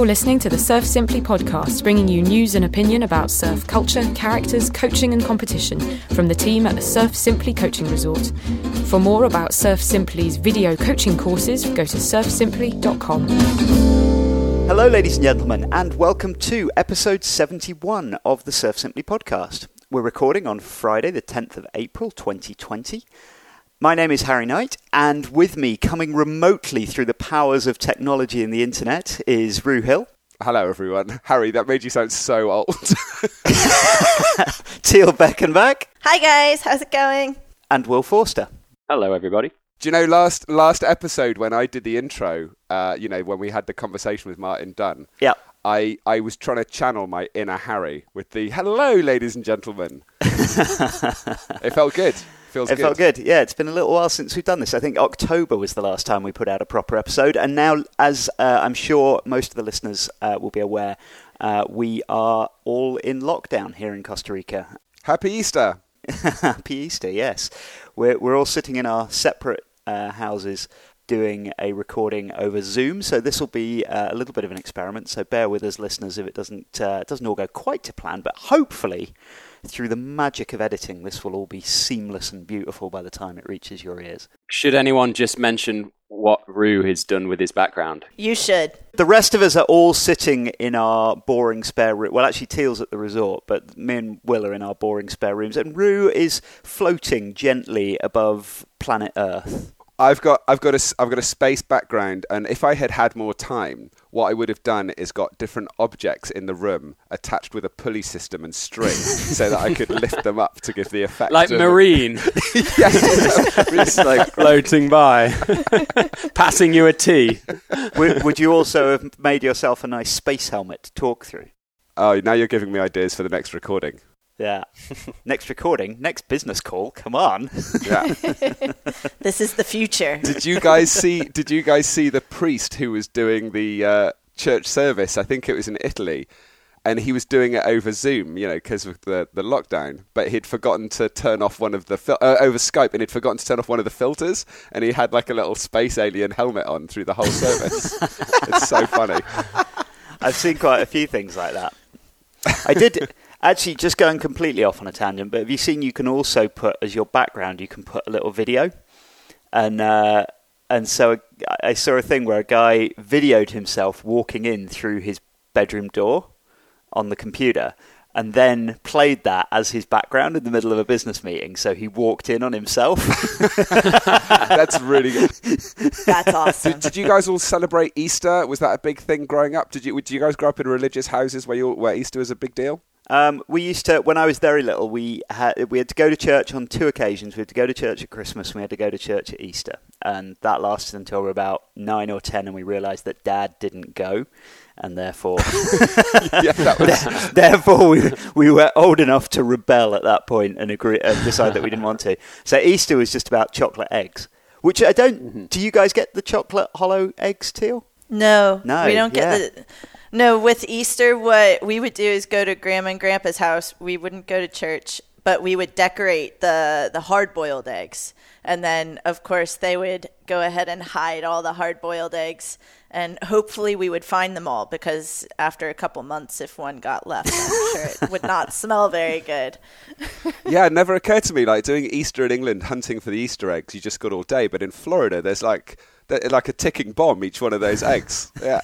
You're listening to the Surf Simply podcast, bringing you news and opinion about surf culture, characters, coaching, and competition from the team at the Surf Simply Coaching Resort. For more about Surf Simply's video coaching courses, go to surfsimply.com. Hello, ladies and gentlemen, and welcome to episode 71 of the Surf Simply podcast. We're recording on Friday, the 10th of April 2020. My name is Harry Knight, and with me, coming remotely through the powers of technology and the internet, is Ru Hill. Hello, everyone. Harry, that made you sound so old. Teal Beckenbach. Hi guys, how's it going? And Will Forster. Hello, everybody. Do you know last last episode when I did the intro? Uh, you know when we had the conversation with Martin Dunn. Yeah. I, I was trying to channel my inner Harry with the hello, ladies and gentlemen. it felt good. Feels it good. felt good. Yeah, it's been a little while since we've done this. I think October was the last time we put out a proper episode, and now, as uh, I'm sure most of the listeners uh, will be aware, uh, we are all in lockdown here in Costa Rica. Happy Easter. Happy Easter, yes. We're we're all sitting in our separate uh, houses doing a recording over Zoom. So this will be uh, a little bit of an experiment. So bear with us, listeners, if it doesn't uh, doesn't all go quite to plan. But hopefully, through the magic of editing, this will all be seamless and beautiful by the time it reaches your ears. Should anyone just mention what Ru has done with his background? You should. The rest of us are all sitting in our boring spare room. Well, actually, Teal's at the resort, but me and Will are in our boring spare rooms, and Ru is floating gently above planet Earth. I've got I've got a I've got a space background, and if I had had more time, what I would have done is got different objects in the room attached with a pulley system and string, so that I could lift them up to give the effect. Like of- Marine, just like floating by, passing you a tea. would, would you also have made yourself a nice space helmet to talk through? Oh, now you're giving me ideas for the next recording. Yeah. next recording, next business call. Come on. Yeah. This is the future. did you guys see? Did you guys see the priest who was doing the uh, church service? I think it was in Italy, and he was doing it over Zoom. You know, because of the, the lockdown. But he'd forgotten to turn off one of the fil- uh, over Skype, and he'd forgotten to turn off one of the filters, and he had like a little space alien helmet on through the whole service. it's so funny. I've seen quite a few things like that. I did actually just going completely off on a tangent, but have you seen you can also put as your background you can put a little video, and uh, and so I saw a thing where a guy videoed himself walking in through his bedroom door on the computer. And then played that as his background in the middle of a business meeting. So he walked in on himself. That's really good. That's awesome. Did, did you guys all celebrate Easter? Was that a big thing growing up? Did you did you guys grow up in religious houses where you where Easter was a big deal? Um, we used to, when I was very little, we had we had to go to church on two occasions. We had to go to church at Christmas, and we had to go to church at Easter, and that lasted until we were about nine or ten, and we realised that Dad didn't go, and therefore, yeah, was. therefore we we were old enough to rebel at that point and agree and decide that we didn't want to. So Easter was just about chocolate eggs, which I don't. Do you guys get the chocolate hollow eggs, Teal? No, No, we don't yeah. get the. No, with Easter, what we would do is go to Grandma and Grandpa's house. We wouldn't go to church, but we would decorate the the hard boiled eggs, and then of course they would go ahead and hide all the hard boiled eggs, and hopefully we would find them all because after a couple months, if one got left, I'm sure it would not smell very good. Yeah, it never occurred to me like doing Easter in England, hunting for the Easter eggs. You just got all day, but in Florida, there's like like a ticking bomb each one of those eggs. Yeah,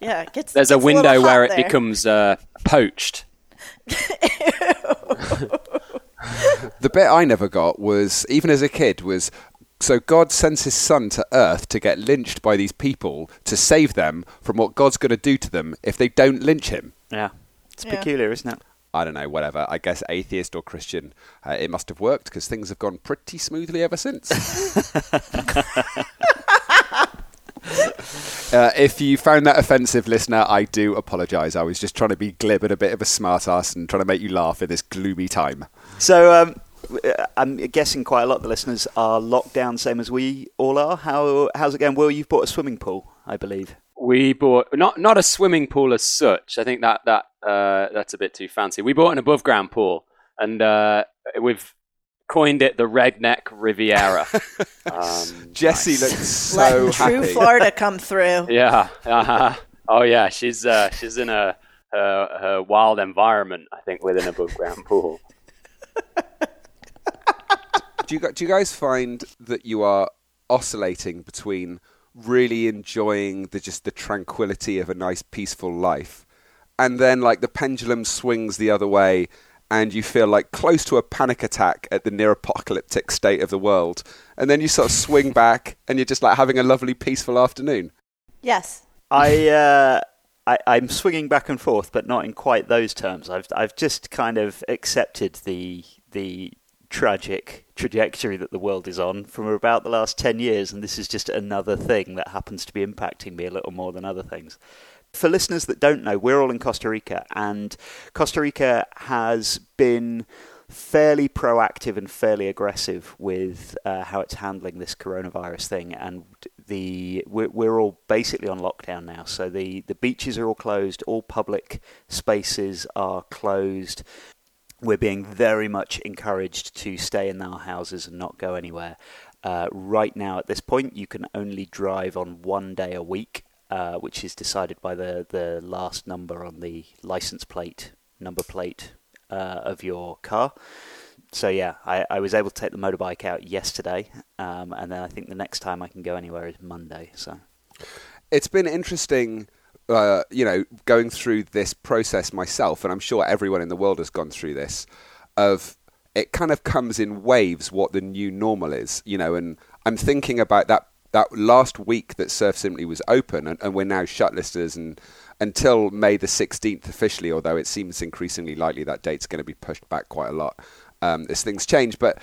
Yeah, it gets, There's a gets little window hot where it there. becomes uh, poached. the bit I never got was even as a kid was. So God sends his son to earth to get lynched by these people to save them from what God's going to do to them if they don't lynch him. Yeah, it's Yeah. peculiar, isn't it? I don't know, whatever. I guess atheist or Christian, uh, it must have worked because things have gone pretty smoothly ever since. uh, if you found that offensive, listener, I do apologise. I was just trying to be glib and a bit of a smartass and trying to make you laugh in this gloomy time. So um, w- I'm guessing quite a lot of the listeners are locked down, same as we all are. How how's it going? Will you've bought a swimming pool, I believe. We bought not not a swimming pool as such. I think that that uh, that's a bit too fancy. We bought an above ground pool, and uh, we've coined it the Redneck Riviera. um, Jesse nice. looks so Let true. Florida come through. Yeah, uh-huh. Oh yeah, she's uh, she's in a her, her wild environment. I think within a above ground pool. do you do you guys find that you are oscillating between really enjoying the just the tranquility of a nice peaceful life, and then like the pendulum swings the other way, and you feel like close to a panic attack at the near apocalyptic state of the world, and then you sort of swing back, and you're just like having a lovely peaceful afternoon. Yes. I, uh, I I'm swinging back and forth, but not in quite those terms. I've I've just kind of accepted the the tragic trajectory that the world is on from about the last 10 years and this is just another thing that happens to be impacting me a little more than other things. For listeners that don't know, we're all in Costa Rica and Costa Rica has been fairly proactive and fairly aggressive with uh, how it's handling this coronavirus thing, and the we're, we're, all basically on lockdown now. So the the beaches are all closed, all public spaces are closed. We're being very much encouraged to stay in our houses and not go anywhere. Uh, right now, at this point, you can only drive on one day a week, uh, which is decided by the, the last number on the license plate, number plate uh, of your car. So yeah, I, I was able to take the motorbike out yesterday, um, and then I think the next time I can go anywhere is Monday. So it's been interesting. Uh, you know, going through this process myself, and I'm sure everyone in the world has gone through this, of it kind of comes in waves what the new normal is, you know, and I'm thinking about that that last week that Surf Simply was open, and, and we're now shut listers and until May the 16th officially, although it seems increasingly likely that date's going to be pushed back quite a lot um, as things change. But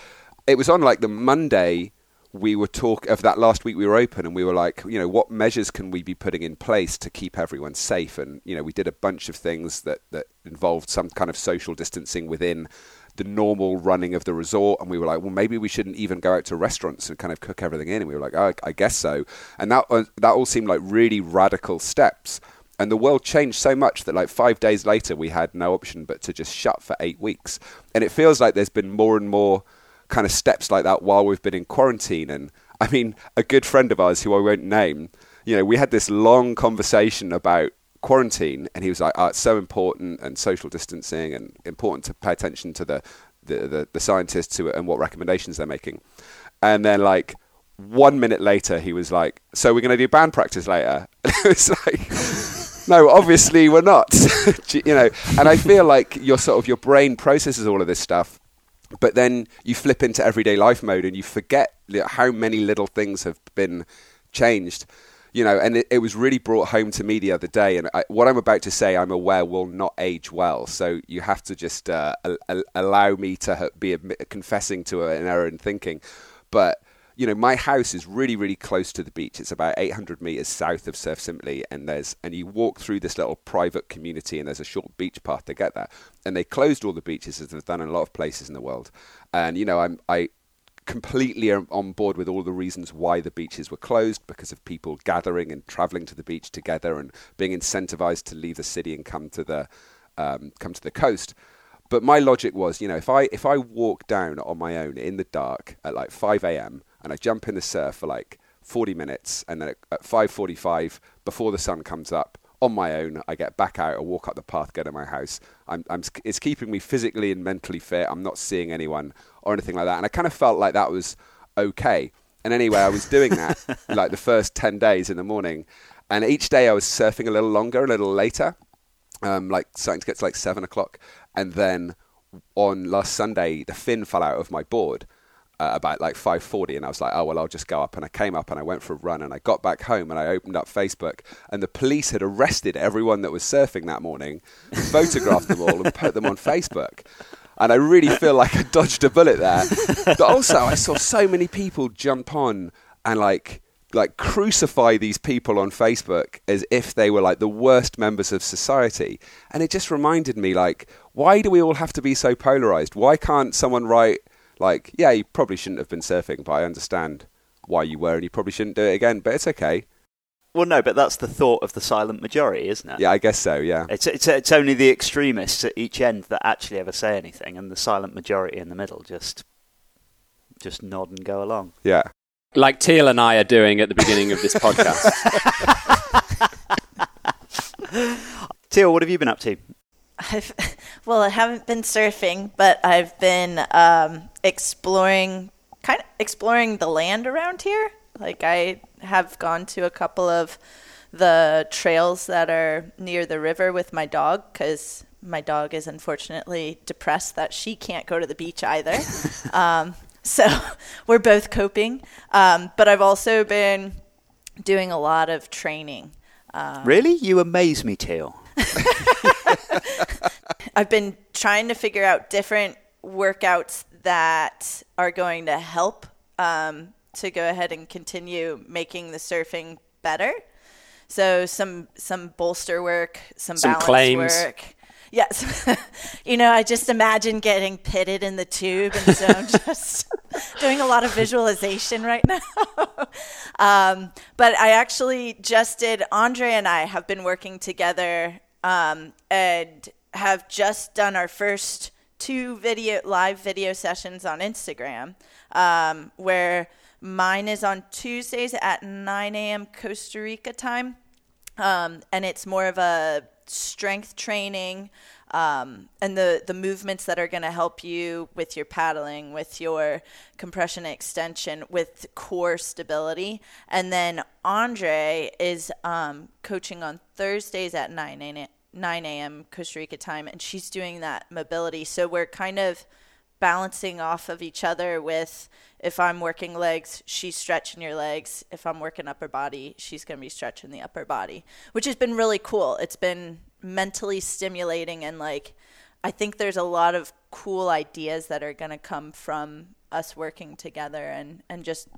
it was on like the Monday we were talk of that last week we were open and we were like you know what measures can we be putting in place to keep everyone safe and you know we did a bunch of things that that involved some kind of social distancing within the normal running of the resort and we were like well maybe we shouldn't even go out to restaurants and kind of cook everything in. And we were like oh, I guess so. And that uh, that all seemed like really radical steps. And the world changed so much that like five days later we had no option but to just shut for eight weeks. And it feels like there's been more and more kind of steps like that while we've been in quarantine. And i mean a good friend of ours who i won't name you know we had this long conversation about quarantine and he was like oh, it's so important and social distancing and important to pay attention to the the, the, the scientists who, and what recommendations they're making and then like one minute later he was like so we're going to do band practice later and it was like no, obviously we're not. you know, and I feel like your sort of your brain processes all of this stuff, but then you flip into everyday life mode and you forget how many little things have been changed. You know, and it, it was really brought home to me the other day. And I, what I'm about to say, I'm aware will not age well. So you have to just uh, allow me to be confessing to an error in thinking. But you know, my house is really, really close to the beach. It's about 800 meters south of Surf Simply, and there's and you walk through this little private community, and there's a short beach path to get there. And they closed all the beaches, as they've done in a lot of places in the world. And you know, I'm I completely on board with all the reasons why the beaches were closed because of people gathering and traveling to the beach together and being incentivized to leave the city and come to the um, come to the coast. But my logic was, you know, if I if I walk down on my own in the dark at like 5 a.m and I jump in the surf for like 40 minutes, and then at 5:45, before the sun comes up, on my own, I get back out, I walk up the path, get to my house. I'm, I'm, it's keeping me physically and mentally fit. I'm not seeing anyone or anything like that, and I kind of felt like that was okay. And anyway, I was doing that like the first 10 days in the morning, and each day I was surfing a little longer, a little later, um, like starting to get to like seven o'clock, and then on last Sunday, the fin fell out of my board uh, about like 5:40 and I was like oh well I'll just go up. And I came up and I went for a run and I got back home and I opened up Facebook and the police had arrested everyone that was surfing that morning photographed them all and put them on Facebook. And I really feel like I dodged a bullet there. But also I saw so many people jump on and like like crucify these people on Facebook as if they were like the worst members of society. And it just reminded me like why do we all have to be so polarized? Why can't someone write like, yeah, you probably shouldn't have been surfing, but I understand why you were, and you probably shouldn't do it again. But it's okay. Well, no, but that's the thought of the silent majority, isn't it? Yeah, I guess so. Yeah, it's it's it's only the extremists at each end that actually ever say anything, and the silent majority in the middle just just nod and go along. Yeah, like Teal and I are doing at the beginning of this podcast. Teal, what have you been up to? I've, well, I haven't been surfing, but I've been um, exploring, kind of exploring the land around here. Like I have gone to a couple of the trails that are near the river with my dog because my dog is unfortunately depressed that she can't go to the beach either. um, so we're both coping. Um, but I've also been doing a lot of training. Um, really? You amaze me, Teal. I've been trying to figure out different workouts that are going to help um, to go ahead and continue making the surfing better. So some some bolster work, some, some balance claims. work. Yes. you know, I just imagine getting pitted in the tube, and so I'm just doing a lot of visualization right now. um, but I actually just did, Andre and I have been working together um, and have just done our first two video live video sessions on Instagram um, where Mine is on Tuesdays at 9 a.m. Costa Rica time. Um, and it's more of a strength training um, and the, the movements that are going to help you with your paddling, with your compression extension, with core stability. And then Andre is um, coaching on Thursdays at 9 a.m. 9 a.m. Costa Rica time, and she's doing that mobility. So we're kind of balancing off of each other with if I'm working legs, she's stretching your legs. If I'm working upper body, she's going to be stretching the upper body, which has been really cool. It's been mentally stimulating and like I think there's a lot of cool ideas that are going to come from us working together and and just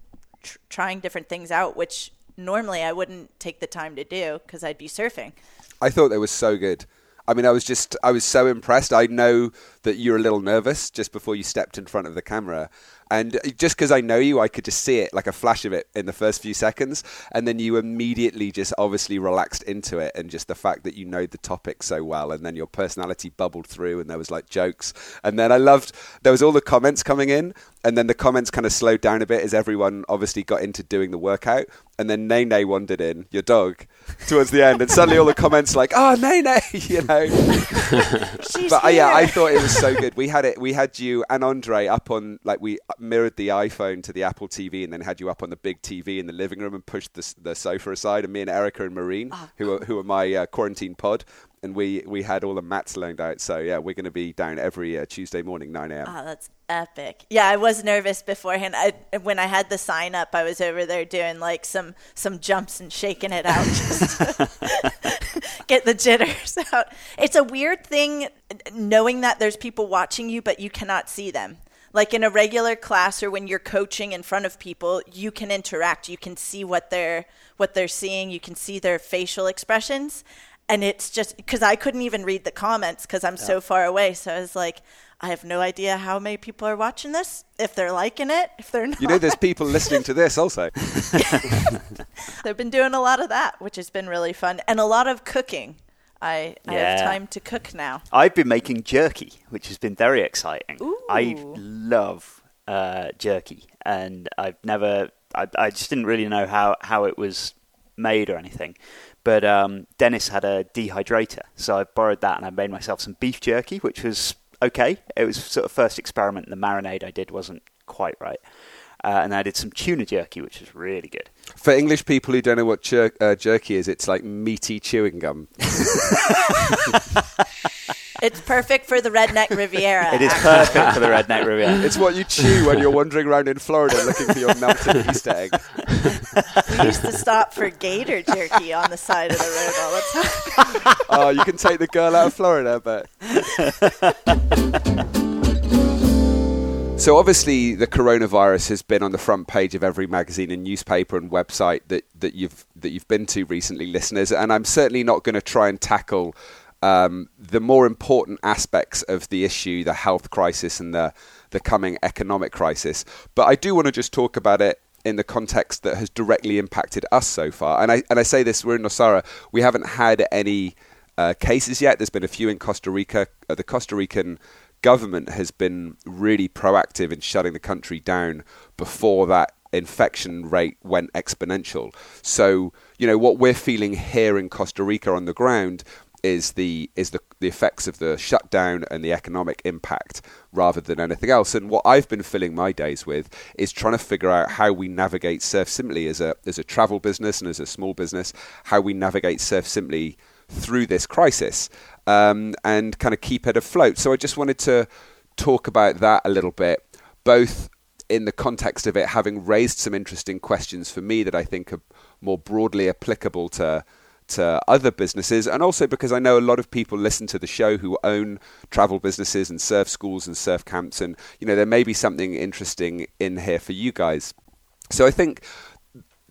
tr- trying different things out which normally I wouldn't take the time to do cuz I'd be surfing. I thought they were so good. I mean, I was just, I was so impressed. I know that you're a little nervous just before you stepped in front of the camera. And just because I know you, I could just see it like a flash of it in the first few seconds. And then you immediately just obviously relaxed into it. And just the fact that you know the topic so well. And then your personality bubbled through and there was like jokes. And then I loved, there was all the comments coming in. And then the comments kind of slowed down a bit as everyone obviously got into doing the workout. And then Nene wandered in, your dog, towards the end. And suddenly all the comments like, oh, Nene, you know. but uh, yeah, I thought it was so good. We had it, we had you and Andre up on, like, we mirrored the iPhone to the Apple TV and then had you up on the big TV in the living room and pushed the, the sofa aside. And me and Erica and Marine, oh, who are who are my uh, quarantine pod, and we we had all the mats loaned out. So yeah, we're going to be down every uh, Tuesday morning, nine a.m. Oh, that's epic. Yeah, I was nervous beforehand. I, when I had the sign up, I was over there doing like some some jumps and shaking it out, just get the jitters out. It's a weird thing knowing that there's people watching you, but you cannot see them like in a regular class or when you're coaching in front of people you can interact. You can see what they're what they're seeing. You can see their facial expressions. And it's just because i couldn't even read the comments because i'm yeah. so far away. So i was like i have no idea how many people are watching this if they're liking it if they're not you know there's people listening to this also. They've been doing a lot of that which has been really fun. And a lot of cooking I, I have time to cook now. I've been making jerky, which has been very exciting. Ooh. I love uh, jerky, and I've never, I, I just didn't really know how, how it was made or anything. But um, Dennis had a dehydrator, so I borrowed that and I made myself some beef jerky, which was okay. It was sort of first experiment. The marinade I did wasn't quite right. Uh, and I did some tuna jerky, which was really good. For English people who don't know what jer- uh, jerky is, it's like meaty chewing gum. It's perfect for the Redneck Riviera. It is perfect for the Redneck Riviera. It's what you chew when you're wandering around in Florida looking for your melted Easter egg. We used to stop for gator jerky on the side of the road all the time. oh, you can take the girl out of Florida, but. So obviously, the coronavirus has been on the front page of every magazine and newspaper and website that, that you've that you've been to recently, listeners. And I'm certainly not going to try and tackle um, the more important aspects of the issue, the health crisis and the the coming economic crisis. But I do want to just talk about it in the context that has directly impacted us so far. And I and I say this: we're in Nosara. We haven't had any uh, cases yet. There's been a few in Costa Rica. Uh, the Costa Rican government has been really proactive in shutting the country down before that infection rate went exponential. So, you know, what we're feeling here in Costa Rica on the ground is the is the the effects of the shutdown and the economic impact rather than anything else. And what I've been filling my days with is trying to figure out how we navigate Surf Simply as a as a travel business and as a small business, how we navigate Surf Simply through this crisis um, and kind of keep it afloat. So I just wanted to talk about that a little bit, both in the context of it having raised some interesting questions for me that I think are more broadly applicable to to other businesses, and also because I know a lot of people listen to the show who own travel businesses and surf schools and surf camps, and you know there may be something interesting in here for you guys. So I think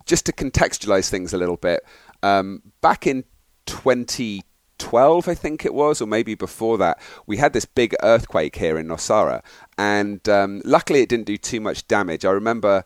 just to contextualize things a little bit, um, back in 2012, I think it was, or maybe before that, we had this big earthquake here in Nosara, and um, luckily it didn't do too much damage. I remember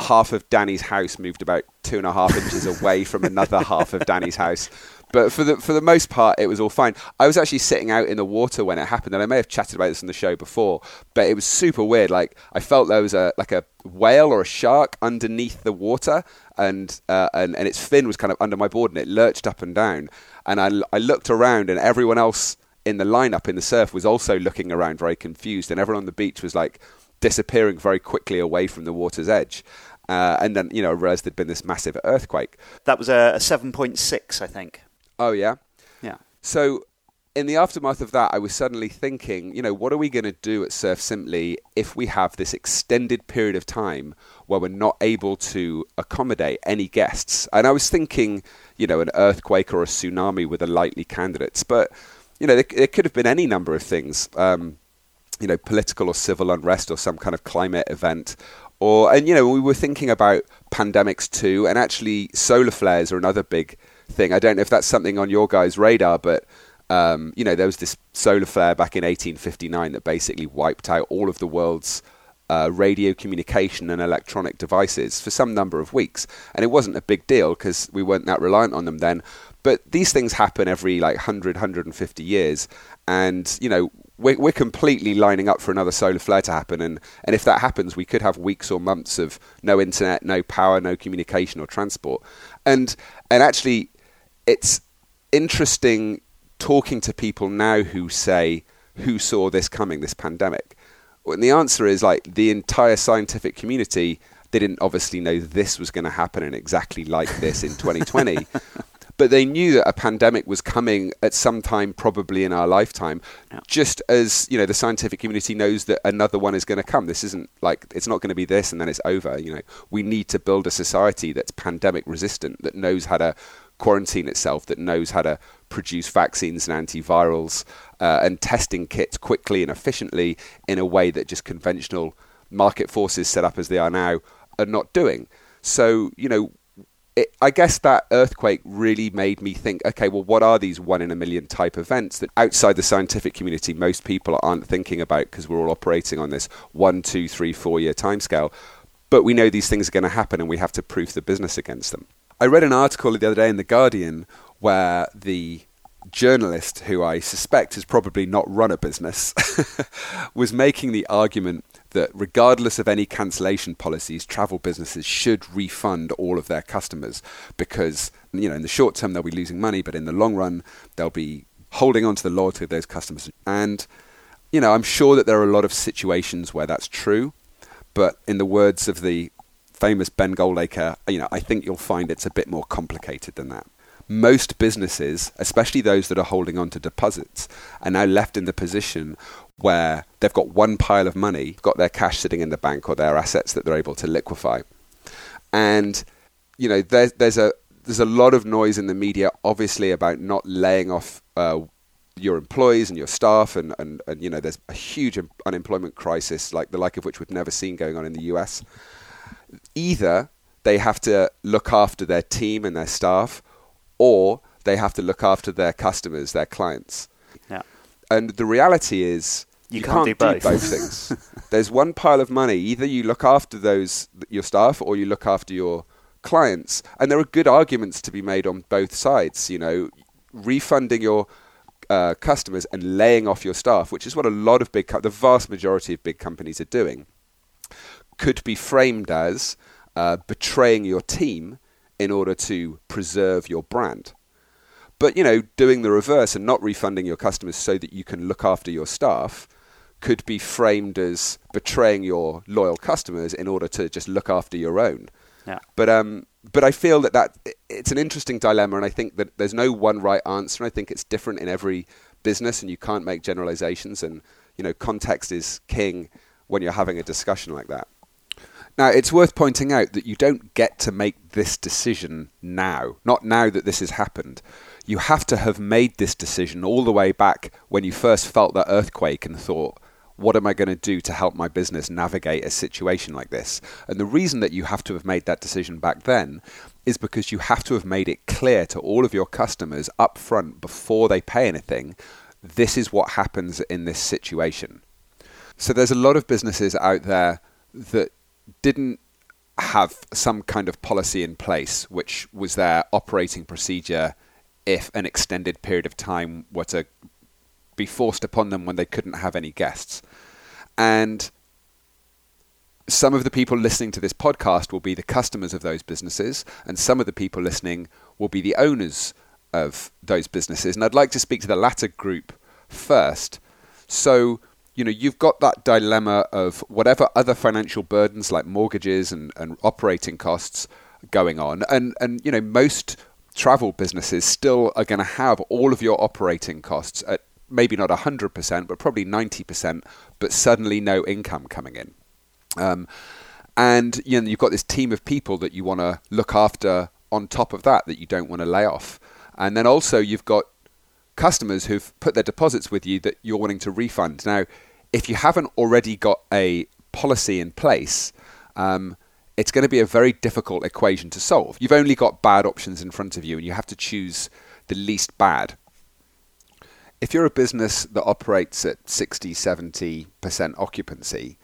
half of Danny's house moved about two and a half inches away from another half of Danny's house. But for the for the most part, it was all fine. I was actually sitting out in the water when it happened, and I may have chatted about this on the show before. But it was super weird. Like I felt there was a like a whale or a shark underneath the water, and uh, and and its fin was kind of under my board, and it lurched up and down. And I I looked around, and everyone else in the lineup in the surf was also looking around very confused, and everyone on the beach was like disappearing very quickly away from the water's edge. Uh, and then, you know, I realised there'd been this massive earthquake. That was a, a 7.6, I think. Oh, yeah? Yeah. So, in the aftermath of that, I was suddenly thinking, you know, what are we going to do at Surf Simply if we have this extended period of time where we're not able to accommodate any guests? And I was thinking, you know, an earthquake or a tsunami were the likely candidates. But, you know, there, could have been any number of things. Um, you know, political or civil unrest or some kind of climate event. Or and you know, we were thinking about pandemics too, and actually solar flares are another big thing. I don't know if that's something on your guys' radar, but um, you know, there was this solar flare back in 1859 that basically wiped out all of the world's uh, radio communication and electronic devices for some number of weeks, and it wasn't a big deal because we weren't that reliant on them then. But these things happen every like 100, 150 years, and you know we're, we're completely lining up for another solar flare to happen. And, and if that happens, we could have weeks or months of no internet, no power, no communication or transport. And, and actually, it's interesting talking to people now who say, who saw this coming, this pandemic? And the answer is like the entire scientific community didn't obviously know this was going to happen and exactly like this in 2020 but they knew that a pandemic was coming at some time, probably in our lifetime. Yeah. Just as you know, the scientific community knows that another one is going to come. This isn't like it's not going to be this and then it's over. You know, we need to build a society that's pandemic resistant, that knows how to quarantine itself, that knows how to produce vaccines and antivirals uh, and testing kits quickly and efficiently in a way that just conventional market forces set up as they are now are not doing. So, you know, it, I guess that earthquake really made me think okay, well, what are these one in a million type events that outside the scientific community most people aren't thinking about because we're all operating on this one, two, three, four year timescale? But we know these things are going to happen and we have to proof the business against them. I read an article the other day in The Guardian where the journalist, who I suspect has probably not run a business, was making the argument that regardless of any cancellation policies, travel businesses should refund all of their customers because, you know, in the short term they'll be losing money, but in the long run they'll be holding on to the loyalty of those customers. And, you know, I'm sure that there are a lot of situations where that's true, but in the words of the famous Ben Goldacre, you know, I think you'll find it's a bit more complicated than that most businesses, especially those that are holding on to deposits, are now left in the position where they've got one pile of money, got their cash sitting in the bank or their assets that they're able to liquefy. And, you know, there's, there's, a, there's a lot of noise in the media, obviously, about not laying off uh, your employees and your staff. And, and, and, you know, there's a huge unemployment crisis, like the like of which we've never seen going on in the US. Either they have to look after their team and their staff, or they have to look after their customers, their clients. Yeah. And the reality is, you, you can't, can't, do both, do both things. There's one pile of money. Either you look after those your staff, or you look after your clients. And there are good arguments to be made on both sides. You know, refunding your uh, customers and laying off your staff, which is what a lot of big, co- the vast majority of big companies are doing, could be framed as uh, betraying your team in order to preserve your brand. But you know, doing the reverse and not refunding your customers so that you can look after your staff could be framed as betraying your loyal customers in order to just look after your own. Yeah. But um, but I feel that that it's an interesting dilemma, and I think that there's no one right answer. I think it's different in every business, and you can't make generalizations. And you know, context is king when you're having a discussion like that. Now, it's worth pointing out that you don't get to make this decision now, not now that this has happened. You have to have made this decision all the way back when you first felt that earthquake and thought, what am I going to do to help my business navigate a situation like this? And the reason that you have to have made that decision back then is because you have to have made it clear to all of your customers up front before they pay anything this is what happens in this situation. So there's a lot of businesses out there that didn't have some kind of policy in place, which was their operating procedure if an extended period of time were to be forced upon them when they couldn't have any guests. And some of the people listening to this podcast will be the customers of those businesses, and some of the people listening will be the owners of those businesses. And I'd like to speak to the latter group first. So, you know, you've got that dilemma of whatever other financial burdens like mortgages and, and operating costs going on. And, and, you know, most travel businesses still are going to have all of your operating costs at maybe not 100%, but probably 90%, but suddenly no income coming in. Um, and you know, you've got this team of people that you want to look after on top of that, that you don't want to lay off. And then also you've got customers who've put their deposits with you that you're wanting to refund. Now, if you haven't already got a policy in place, um, it's going to be a very difficult equation to solve. You've only got bad options in front of you, and you have to choose the least bad. If you're a business that operates at 60, 70% occupancy,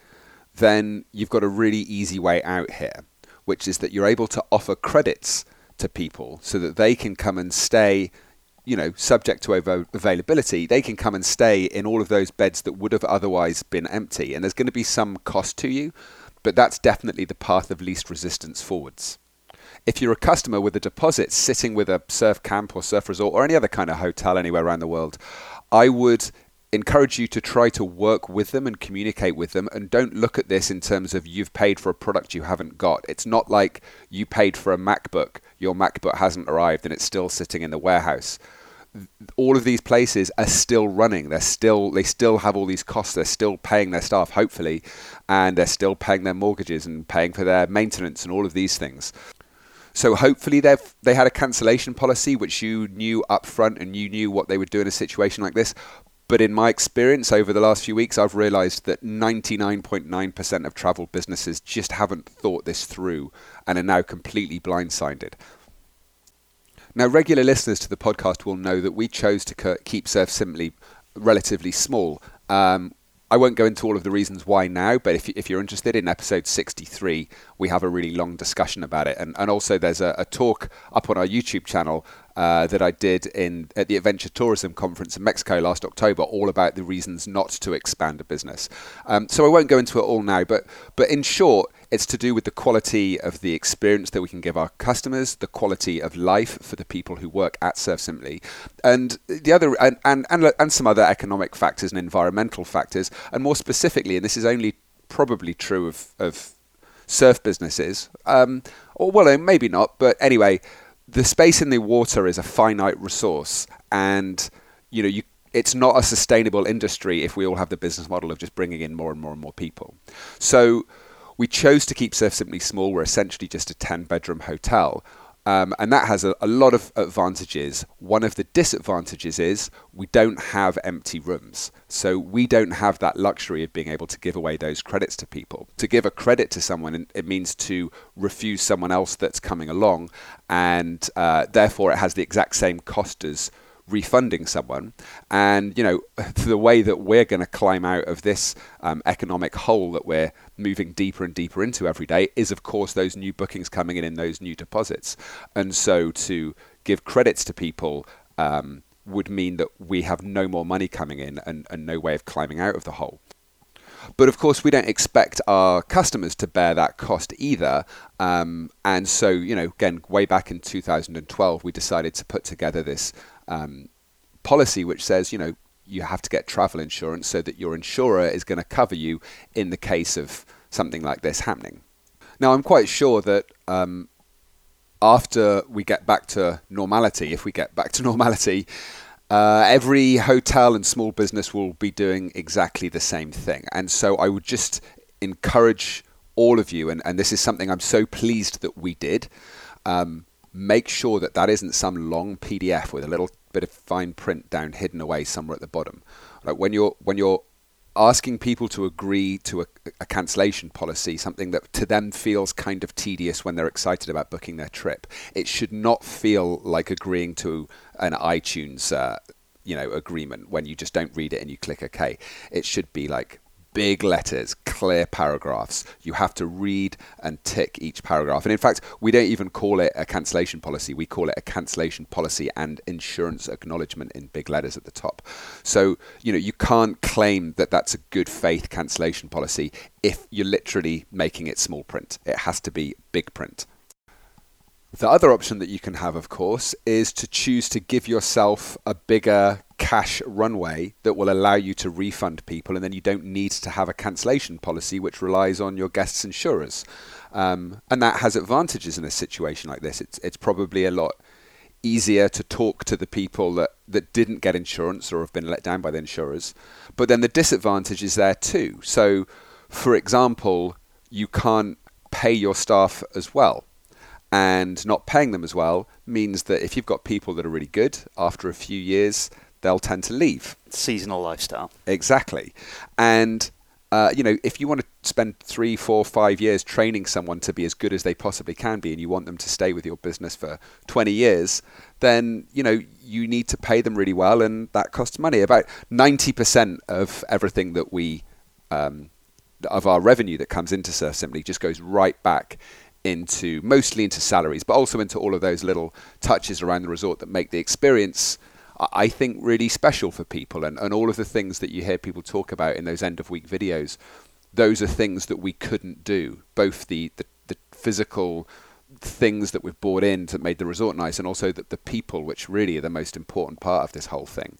then you've got a really easy way out here, which is that you're able to offer credits to people so that they can come and stay you know, subject to availability, they can come and stay in all of those beds that would have otherwise been empty. And there's going to be some cost to you, but that's definitely the path of least resistance forwards. If you're a customer with a deposit sitting with a surf camp or surf resort or any other kind of hotel anywhere around the world, I would encourage you to try to work with them and communicate with them and don't look at this in terms of you've paid for a product you haven't got. It's not like you paid for a MacBook, your MacBook hasn't arrived and it's still sitting in the warehouse. All of these places are still running. They're still they still have all these costs. They're still paying their staff, hopefully, and they're still paying their mortgages and paying for their maintenance and all of these things. So hopefully they they had a cancellation policy which you knew up front and you knew what they would do in a situation like this. But in my experience over the last few weeks, I've realized that 99.9% of travel businesses just haven't thought this through and are now completely blindsided. Now, regular listeners to the podcast will know that we chose to keep Surf Simply relatively small. Um, I won't go into all of the reasons why now, but if, if you're interested in episode 63, we have a really long discussion about it. And, and also, there's a, a talk up on our YouTube channel uh, that I did in at the Adventure Tourism Conference in Mexico last October, all about the reasons not to expand a business. Um, so I won't go into it all now, but but in short, it's to do with the quality of the experience that we can give our customers, the quality of life for the people who work at Surf Simply, and the other and and and, and some other economic factors and environmental factors, and more specifically, and this is only probably true of of surf businesses, um, or well, maybe not, but anyway, the space in the water is a finite resource, and you know you it's not a sustainable industry if we all have the business model of just bringing in more and more and more people. So we chose to keep Surf Simply small. We're essentially just a 10 bedroom hotel. Um, and that has a, a, lot of advantages. One of the disadvantages is we don't have empty rooms. So we don't have that luxury of being able to give away those credits to people. To give a credit to someone, it means to refuse someone else that's coming along. And uh, therefore, it has the exact same cost as refunding someone. And, you know, the way that we're going to climb out of this um, economic hole that we're moving deeper and deeper into every day is, of course, those new bookings coming in in those new deposits. And so to give credits to people um, would mean that we have no more money coming in and, and no way of climbing out of the hole. But of course, we don't expect our customers to bear that cost either. Um, and so, you know, again, way back in 2012, we decided to put together this um, policy which says, you know, you have to get travel insurance so that your insurer is going to cover you in the case of something like this happening. Now, I'm quite sure that um, after we get back to normality, if we get back to normality, uh, every hotel and small business will be doing exactly the same thing. And so I would just encourage all of you, and, and this is something I'm so pleased that we did. Um, make sure that that isn't some long PDF with a little bit of fine print down hidden away somewhere at the bottom. Like when you're when you're asking people to agree to a, a, cancellation policy, something that to them feels kind of tedious when they're excited about booking their trip, it should not feel like agreeing to an iTunes, uh, you know, agreement when you just don't read it and you click OK. It should be like big letters, clear paragraphs. You have to read and tick each paragraph. And in fact, we don't even call it a cancellation policy. We call it a cancellation policy and insurance acknowledgement in big letters at the top. So, you know, you can't claim that that's a good faith cancellation policy if you're literally making it small print. It has to be big print. The other option that you can have, of course, is to choose to give yourself a bigger cash runway that will allow you to refund people, and then you don't need to have a cancellation policy which relies on your guests' insurers. Um, and that has advantages in a situation like this. It's, it's probably a lot easier to talk to the people that, that didn't get insurance or have been let down by the insurers. But then the disadvantage is there too. So, for example, you can't pay your staff as well and not paying them as well means that if you've got people that are really good after a few years they'll tend to leave. Seasonal lifestyle. Exactly. And uh, you know if you want to spend three four five years training someone to be as good as they possibly can be and you want them to stay with your business for 20 years then you know you need to pay them really well and that costs money. About 90% of everything that we um, of our revenue that comes into Surf Simply just goes right back into mostly into salaries, but also into all of those little touches around the resort that make the experience, I think, really special for people. And, and all of the things that you hear people talk about in those end of week videos, those are things that we couldn't do. Both the, the, the physical things that we've brought in that made the resort nice, and also the, the people, which really are the most important part of this whole thing.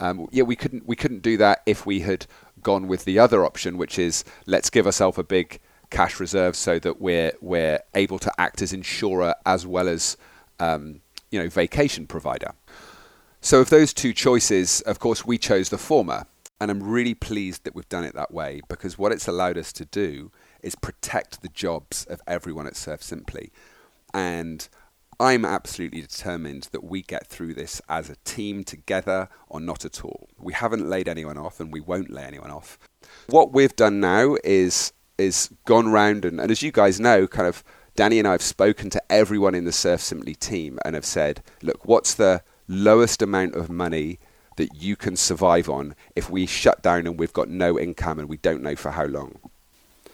Um, yeah, we couldn't we couldn't do that if we had gone with the other option, which is let's give ourselves a big cash reserve so that we're we're able to act as insurer as well as um, you know vacation provider. So of those two choices, of course, we chose the former, and I'm really pleased that we've done it that way because what it's allowed us to do is protect the jobs of everyone at Surf Simply, and I'm absolutely determined that we get through this as a team together or not at all. We haven't laid anyone off and we won't lay anyone off. What we've done now is is gone round, and, and as you guys know, kind of Danny and I have spoken to everyone in the Surf Simply team and have said, look, what's the lowest amount of money that you can survive on if we shut down and we've got no income and we don't know for how long?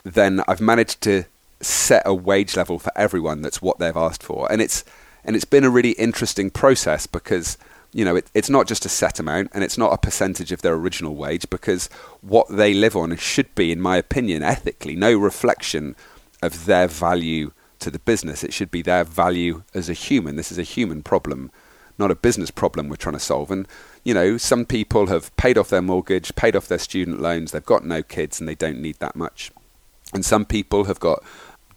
Then I've managed to set a wage level for everyone that's what they've asked for. And it's and it's been a really interesting process because you know, it, it's not just a set amount and it's not a percentage of their original wage because what they live on should be, in my opinion, ethically, no reflection of their value to the business. It should be their value as a human. This is a human problem, not a business problem we're trying to solve. And, you know, some people have paid off their mortgage, paid off their student loans, they've got no kids and they don't need that much. And some people have got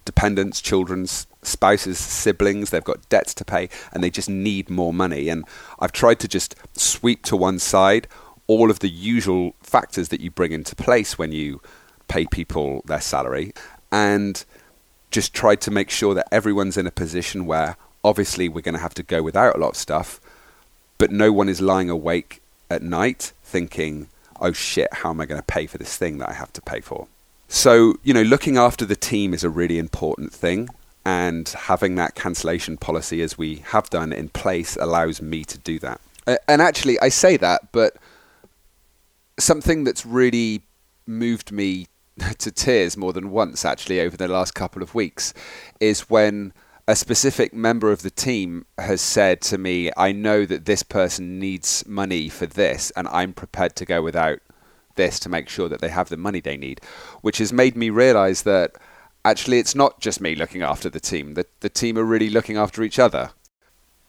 dependents, children's spouses, siblings, they've got debts to pay, and they just need more money. And I've tried to just sweep to one side all of the usual factors that you bring into place when you pay people their salary and just tried to make sure that everyone's in a position where obviously we're going to have to go without a lot of stuff, but no one is lying awake at night thinking, oh shit, how am I going to pay for this thing that I have to pay for? So, you know, looking after the team is a really important thing. And having that cancellation policy, as we have done in place, allows me to do that. And actually, I say that, but something that's really moved me to tears more than once, actually, over the last couple of weeks, is when a specific member of the team has said to me, I know that this person needs money for this, and I'm prepared to go without this to make sure that they have the money they need, which has made me realize that actually it's not just me looking after the team, that the team are really looking after each other.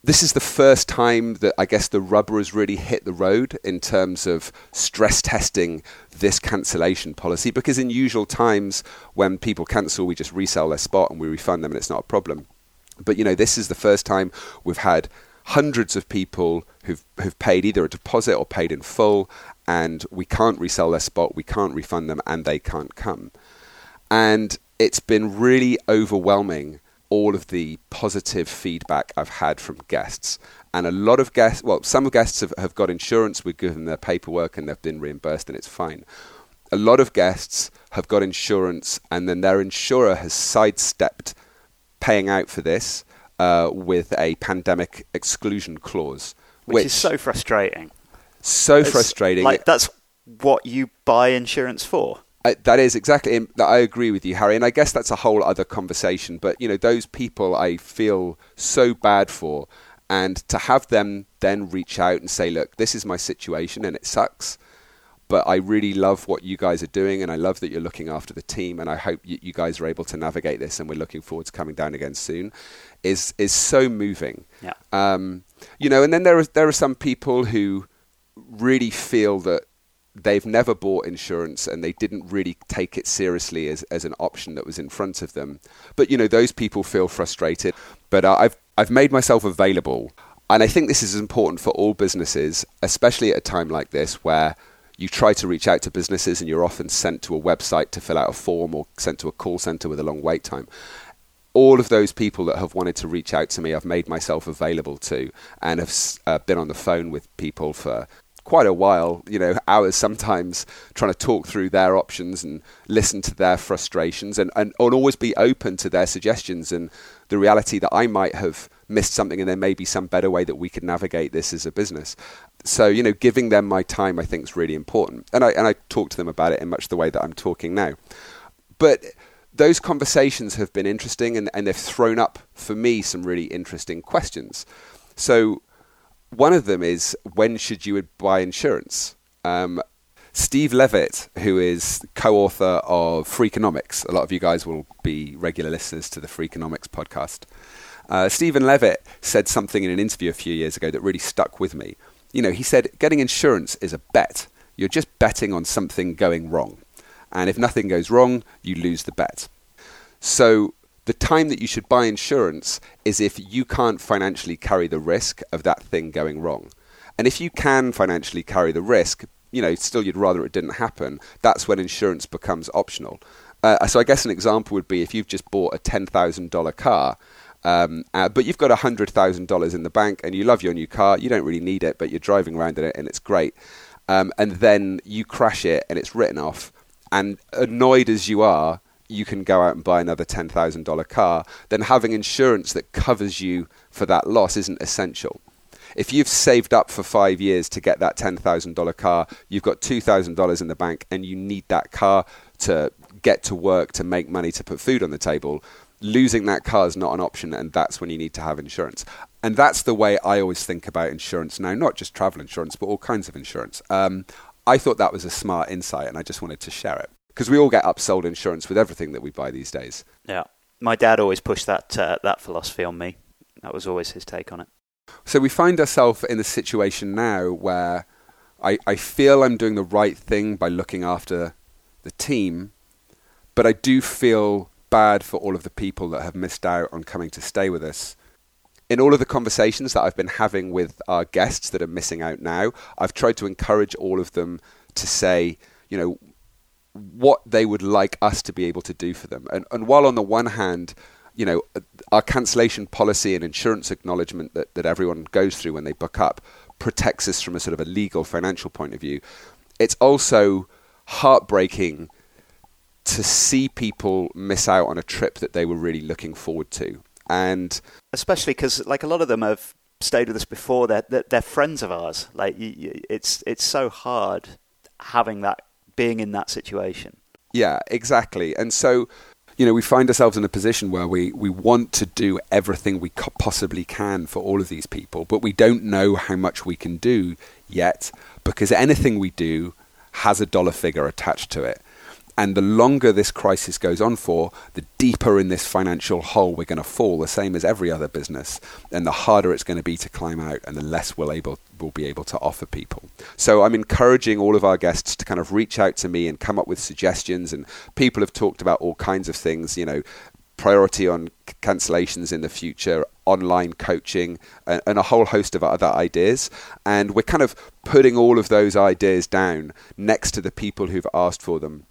this is the first time that I guess the rubber has really hit the road in terms of stress testing this cancellation policy. Because in usual times, when people cancel, we just resell their spot and we refund them, and it's not a problem. But you know, this is the first time we've had hundreds of people who've who've paid either a deposit or paid in full, and we can't resell their spot, we can't refund them, and they can't come. And it's been really overwhelming all of the positive feedback I've had from guests. And a lot of guests, well, some guests have, have got insurance, we've given their paperwork and they've been reimbursed and it's fine. A lot of guests have got insurance and then their insurer has sidestepped paying out for this uh, with a pandemic exclusion clause. Which, which is so frustrating. So it's frustrating. Like, that's what you buy insurance for. I, that is exactly. I agree with you, Harry, and I guess that's a whole other conversation. But you know, those people I feel so bad for, and to have them then reach out and say, "Look, this is my situation, and it sucks." But I really love what you guys are doing, and I love that you're looking after the team, and I hope you, you guys are able to navigate this. And we're looking forward to coming down again soon. Is is so moving. Yeah. Um, you know, and then there are there are some people who really feel that they've never bought insurance and they didn't really take it seriously as, as an option that was in front of them. But you know, those people feel frustrated. But uh, I've I've made myself available, and I think this is important for all businesses, especially at a time like this where you try to reach out to businesses and you're often sent to a website to fill out a form or sent to a call center with a long wait time. All of those people that have wanted to reach out to me, I've made myself available to, and have uh, been on the phone with people for quite a while, you know, hours sometimes trying to talk through their options and listen to their frustrations and, and, and always be open to their suggestions. And the reality that I might have missed something and there may be some better way that we could navigate this as a business. So, you know, giving them my time I think is really important. And I and I talk to them about it in much the way that I'm talking now. But those conversations have been interesting and, and they've thrown up for me some really interesting questions. So one of them is when should you buy insurance? Um, Steve Levitt, who is co-author of Freakonomics, a lot of you guys will be regular listeners to the Freakonomics podcast. Uh, Steven Levitt said something in an interview a few years ago that really stuck with me. You know, he said getting insurance is a bet. You're just betting on something going wrong, and if nothing goes wrong, you lose the bet. So the time that you should buy insurance is if you can't financially carry the risk of that thing going wrong. And if you can financially carry the risk, you know, still you'd rather it didn't happen, that's when insurance becomes optional. Uh, so I guess an example would be if you've just bought a $10,000 car, um, uh, but you've got $100,000 in the bank and you love your new car, you don't really need it, but you're driving around in it and it's great. Um, and then you crash it and it's written off. And annoyed as you are, you can go out and buy another $10,000 car, then having insurance that covers you for that loss isn't essential. If you've saved up for five years to get that $10,000 car, you've got $2,000 in the bank and you need that car to get to work, to make money, to put food on the table, losing that car is not an option and that's when you need to have insurance. And that's the way I always think about insurance now, not just travel insurance, but all kinds of insurance. Um, I thought that was a smart insight and I just wanted to share it because we all get upsold insurance with everything that we buy these days. Yeah, my dad always pushed that uh, that philosophy on me. That was always his take on it. So we find ourselves in a situation now where I, I feel I'm doing the right thing by looking after the team, but I do feel bad for all of the people that have missed out on coming to stay with us. In all of the conversations that I've been having with our guests that are missing out now, I've tried to encourage all of them to say, you know, what they would like us to be able to do for them. And, and while on the one hand, you know, our cancellation policy and insurance acknowledgement that, that everyone goes through when they book up protects us from a sort of a legal financial point of view, it's also heartbreaking to see people miss out on a trip that they were really looking forward to. And especially because, like, a lot of them have stayed with us before. They're, they're, they're friends of ours. Like, you, you, it's it's so hard having that being in that situation. Yeah, exactly. And so, you know, we find ourselves in a position where we, we want to do everything we possibly can for all of these people, but we don't know how much we can do yet because anything we do has a dollar figure attached to it. And the longer this crisis goes on for, the deeper in this financial hole we're going to fall, the same as every other business. And the harder it's going to be to climb out, and the less we'll, able, we'll be able to offer people. So I'm encouraging all of our guests to kind of reach out to me and come up with suggestions. And people have talked about all kinds of things, you know, priority on cancellations in the future, online coaching, and, and, a whole host of other ideas. And we're kind of putting all of those ideas down next to the people who've asked for them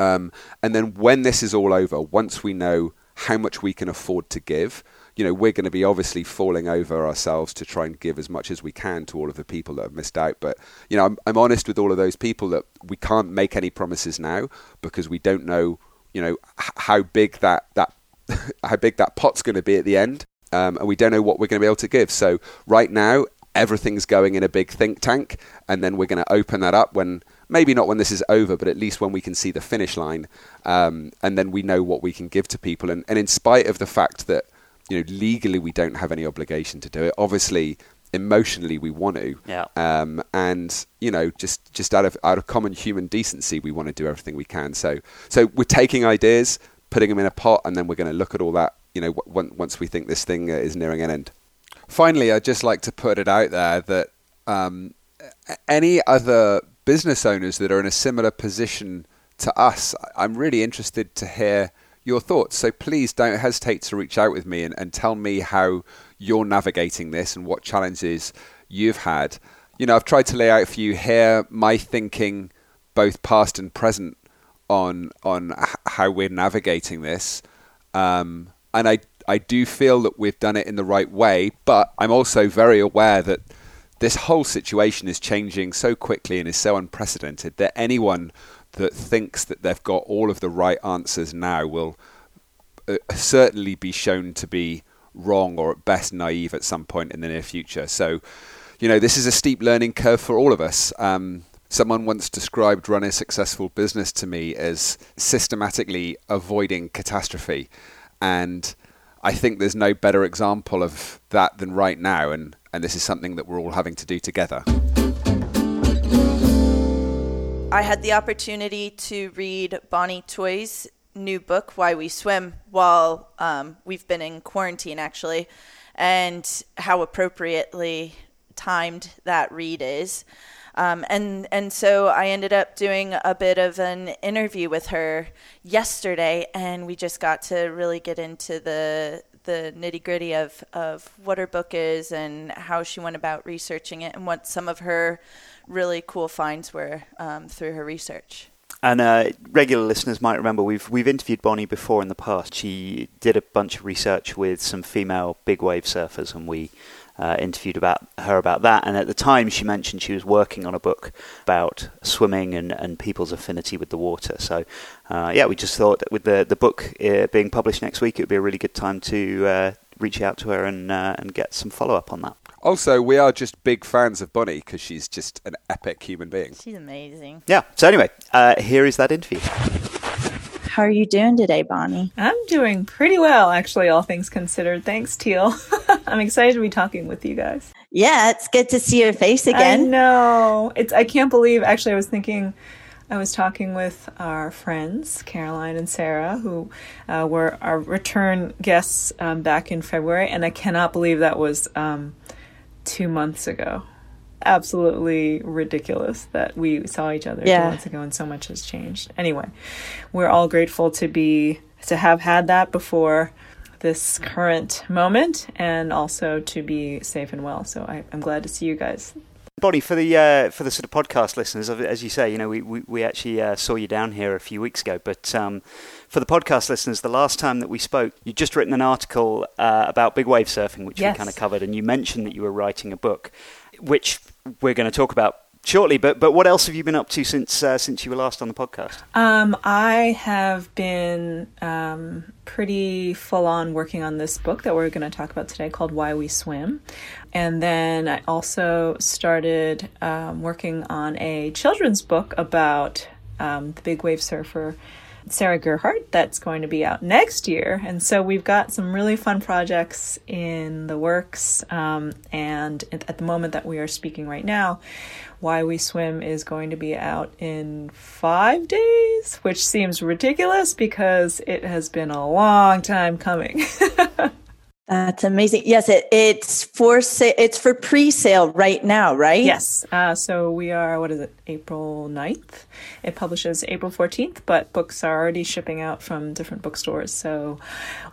um, and then when this is all over, once we know how much we can afford to give, you know, we're going to be obviously falling over ourselves to try and give as much as we can to all of the people that have missed out. But, you know, I'm, I'm honest with all of those people that we can't make any promises now because we don't know, you know, h- how big that, that, how big that pot's going to be at the end. Um, and we don't know what we're going to be able to give. So right now, everything's going in a big think tank, and then we're going to open that up when maybe not when this is over, but at least when we can see the finish line, um, and then we know what we can give to people. And, and in spite of the fact that you know legally we don't have any obligation to do it, obviously emotionally we want to. Yeah. Um, and you know, just just out of out of common human decency, we want to do everything we can. So so we're taking ideas, putting them in a pot, and then we're going to look at all that. You know, w- once we think this thing uh, is nearing an end. Finally, I'd just like to put it out there that um, any other business owners that are in a similar position to us, I'm really interested to hear your thoughts. So please don't hesitate to reach out with me and, and tell me how you're navigating this and what challenges you've had. You know, I've tried to lay out for you here my thinking, both past and present, on on how we're navigating this. Um, and I I do feel that we've done it in the right way, but I'm also very aware that this whole situation is changing so quickly and is so unprecedented that anyone that thinks that they've got all of the right answers now will uh, certainly be shown to be wrong or at best naive at some point in the near future. So, you know, this is a steep learning curve for all of us. Um, someone once described running a successful business to me as systematically avoiding catastrophe. And I think there's no better example of that than right now. And and this is something that we're all having to do together. I had the opportunity to read Bonnie Tsui's new book, Why We Swim, while um, we've been in quarantine, actually, and how appropriately timed that read is. Um, and and so I ended up doing a bit of an interview with her yesterday, and we just got to really get into the the nitty gritty of, of what her book is and how she went about researching it and what some of her really cool finds were um, through her research. And uh, regular listeners might remember we've we've interviewed Bonnie before in the past. She did a bunch of research with some female big wave surfers, and we uh, interviewed about her about that. And at the time, she mentioned she was working on a book about swimming and, and people's affinity with the water. So, uh, yeah, we just thought that with the the book uh, being published next week, it would be a really good time to uh, reach out to her and uh, and get some follow up on that. Also, we are just big fans of Bonnie because she's just an epic human being. She's amazing. Yeah. So anyway, uh, here is that interview. How are you doing today, Bonnie? I'm doing pretty well, actually, all things considered. Thanks, Teal. I'm excited to be talking with you guys. Yeah, it's good to see your face again. I know. It's I can't believe actually I was thinking I was talking with our friends, Caroline and Sarah, who uh, were our return guests um, back in February, and I cannot believe that was um, two months ago absolutely ridiculous that we saw each other yeah. two months ago and so much has changed. Anyway, we're all grateful to be to have had that before this current moment and also to be safe and well. So I, am glad to see you guys. Bonnie, for the uh, for the sort of podcast listeners, as you say, you know, we we, we actually uh, saw you down here a few weeks ago. But um, for the podcast listeners, the last time that we spoke, you'd just written an article uh, about big wave surfing, which yes. we kind of covered, and you mentioned that you were writing a book which we're going to talk about shortly. But but what else have you been up to since uh, since you were last on the podcast? Um, I have been um, pretty full on working on this book that we're going to talk about today, called Why We Swim, and then I also started um, working on a children's book about um, the big wave surfer Sarah Gerhardt that's going to be out next year. And so we've got some really fun projects in the works. Um, and at, at the moment that we are speaking right now, Why We Swim is going to be out in five days, which seems ridiculous because it has been a long time coming. That's amazing. Yes, it, it's for sa- it's for pre-sale right now, right? Yes. Uh, so we are, what is it, April 9th? It publishes April 14th, but books are already shipping out from different bookstores. So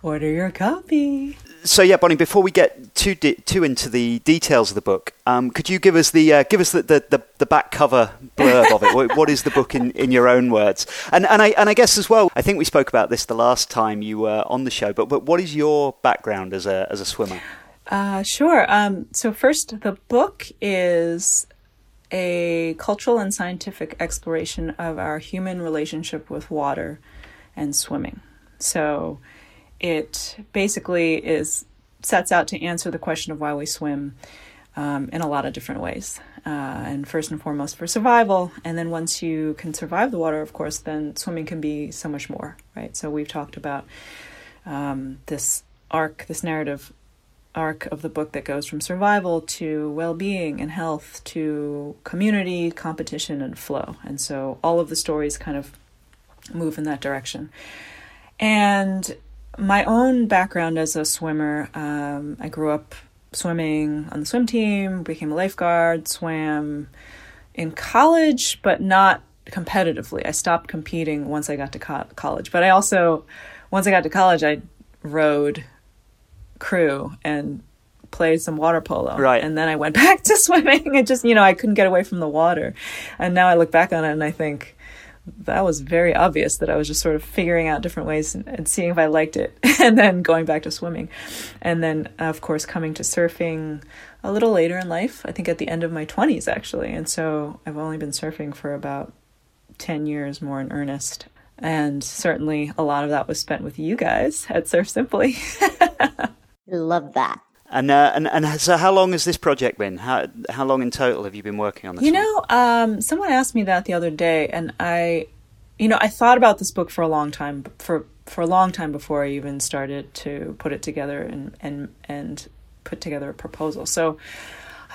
order your copy. So yeah, Bonnie. Before we get too di- too into the details of the book, um, could you give us the uh, give us the, the, the, the back cover blurb of it? what, is the book in, in your own words? And and I and I guess as well. I think we spoke about this the last time you were on the show. But but what is your background as a as a swimmer? Uh, sure. Um, so first, the book is a cultural and scientific exploration of our human relationship with water and swimming. So it basically is sets out to answer the question of why we swim um, in a lot of different ways. Uh, and first and foremost for survival. And then once you can survive the water, of course, then swimming can be so much more, right? So we've talked about um, this arc, this narrative arc of the book that goes from survival to well-being and health to community, competition, and flow. And so all of the stories kind of move in that direction. And my own background as a swimmer, um, I grew up swimming on the swim team, became a lifeguard, swam in college, but not competitively. I stopped competing once I got to co- college. But I also, once I got to college, I rowed crew and played some water polo. Right. And then I went back to swimming and just, you know, I couldn't get away from the water. And now I look back on it and I think, that was very obvious that I was just sort of figuring out different ways and, and, seeing if I liked it, and then going back to swimming. And then, uh, of course, coming to surfing a little later in life, I think at the end of my 20s, actually. And so I've only been surfing for about 10 years more in earnest. And certainly a lot of that was spent with you guys at Surf Simply. Love that. And, uh, and and so how long has this project been? How how long in total have you been working on this? You one? know, um, someone asked me that the other day, and I, you know, I thought about this book for a long time, for for a long time before I even started to put it together and and and put together a proposal. So,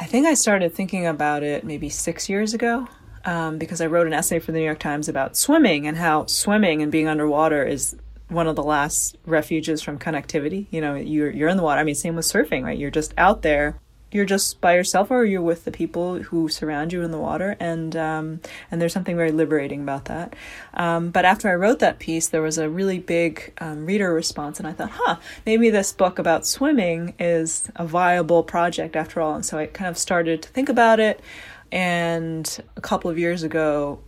I think I started thinking about it maybe six years ago. Um, because I wrote an essay for the New York Times about swimming and how swimming and being underwater is one of the last refuges from connectivity. You know, you're you're in the water. I mean, same with surfing, right? You're just out there. You're just by yourself, or you're with the people who surround you in the water, and um, and there's something very liberating about that. Um, but after I wrote that piece, there was a really big um, reader response, and I thought, huh, maybe this book about swimming is a viable project after all. And so I kind of started to think about it. And a couple of years ago,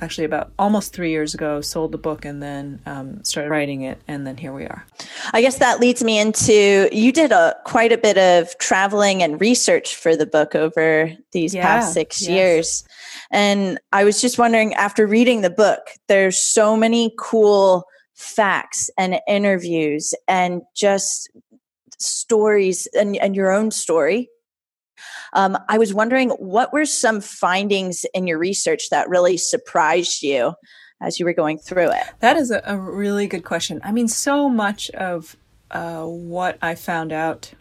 actually about almost three years ago sold the book and then um, started writing it and then here we are. I guess that leads me into you did a quite a bit of traveling and research for the book over these Yeah, past six yes. years. And i was just wondering after reading the book there's so many cool facts and interviews and just stories and, and your own story um, I was wondering what were some findings in your research that really surprised you as you were going through it? that is a, a really good question i mean so much of uh, what i found out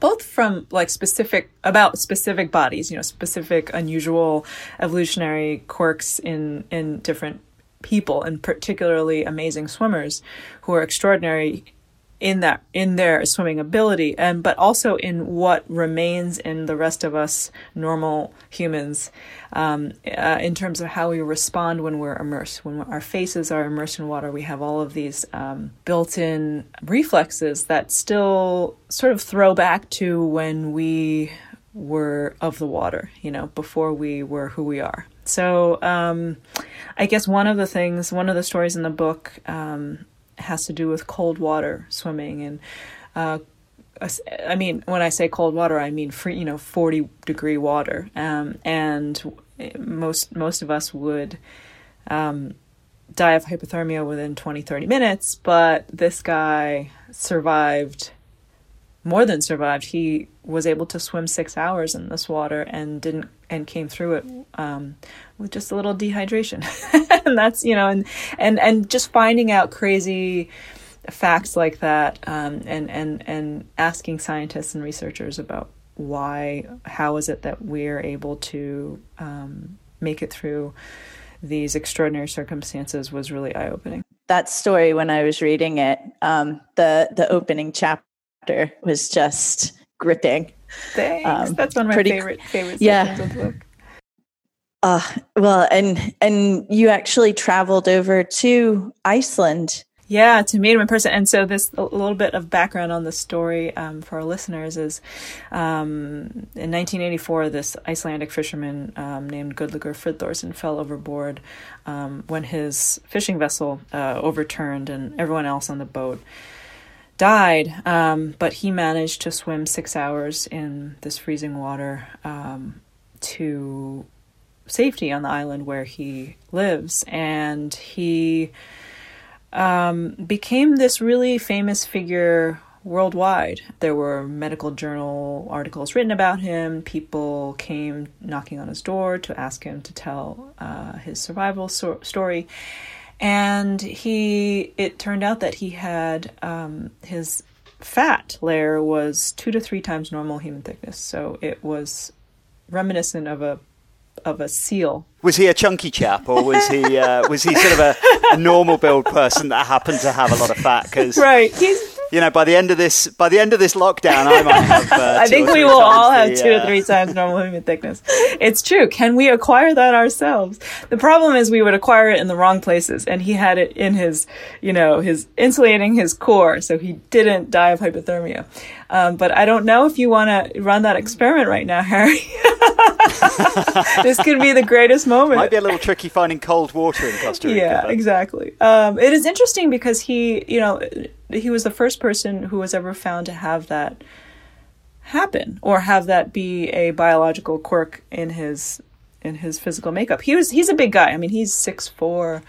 both from like specific about specific bodies you know specific unusual evolutionary quirks in in different people and particularly amazing swimmers who are extraordinary in that in their swimming ability and but also in what remains in the rest of us normal humans um, uh, in terms of how we respond when we're immersed when our faces are immersed in water we have all of these um, built-in reflexes that still sort of throw back to when we were of the water you know before we were who we are. So um, i guess one of the things one of the stories in the book um, has to do with cold water swimming and uh, I mean when I say cold water I mean free you know 40 degree water. Um, and most most of us would um, die of hypothermia within 20 30 minutes but this guy survived more than survived he was able to swim 6 hours in this water and didn't and came through it um, with just a little dehydration and that's you know, and and and just finding out crazy facts like that, um, and and and asking scientists and researchers about why, how is it that we're able to um, make it through these extraordinary circumstances was really eye opening. That story, when I was reading it, um, the the opening chapter was just gripping. Thanks. Um, That's one of my pretty- favorite favorite yeah. sections of the book. Uh, well, and and you actually traveled over to Iceland. Yeah, to meet him in person. And so, this a little bit of background on the story um, for our listeners is um, in 1984, this Icelandic fisherman um, named Gudlaugur Fridthorsson fell overboard um, when his fishing vessel uh, overturned and everyone else on the boat died. Um, but he managed to swim six hours in this freezing water um, to safety on the island where he lives. And he um, became this really famous figure worldwide. There were medical journal articles written about him. People came knocking on his door to ask him to tell uh, his survival so- story. And he, it turned out that he had um, his fat layer was two to three times normal human thickness. So it was reminiscent of a of a seal Was he a chunky chap, or was he uh, was he sort of a, a normal build person that happened to have a lot of fat? Because right he's you know, by the end of this by the end of this lockdown, I might have. Uh, I think we will all have the, two or three times normal human thickness. It's true. Can we acquire that ourselves? The problem is we would acquire it in the wrong places, and he had it in his, you know, his insulating his core, so he didn't die of hypothermia. Um, but I don't know if you want to run that experiment right now, Harry. this could be the greatest moment. Might be a little tricky finding cold water in Costa Rica. Yeah, but- exactly. Um, it is interesting because he, you know, he was the first person who was ever found to have that happen or have that be a biological quirk in his in his physical makeup. He was he's a big guy. I mean, he's six four,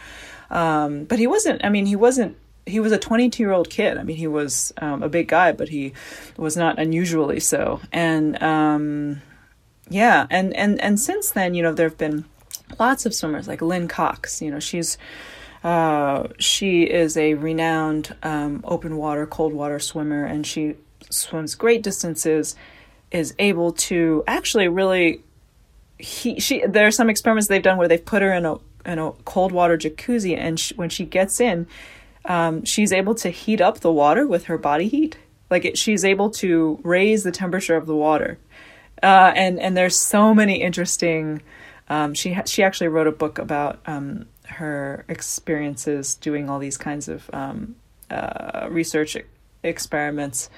um, but he wasn't. I mean, he wasn't. He was a 22 year old kid. I mean, he was um, a big guy, but he was not unusually so. And um, yeah, and and and since then, you know, there have been lots of swimmers like Lynn Cox. You know, she's uh, she is a renowned um, open water, cold water swimmer, and she swims great distances. Is able to actually really he she there are some experiments they've done where they've put her in a in a cold water jacuzzi, and sh when she gets in, um, she's able to heat up the water with her body heat. Like it, she's able to raise the temperature of the water, uh, and and there's so many interesting. Um, she ha- she actually wrote a book about um, her experiences doing all these kinds of um, uh, research experiments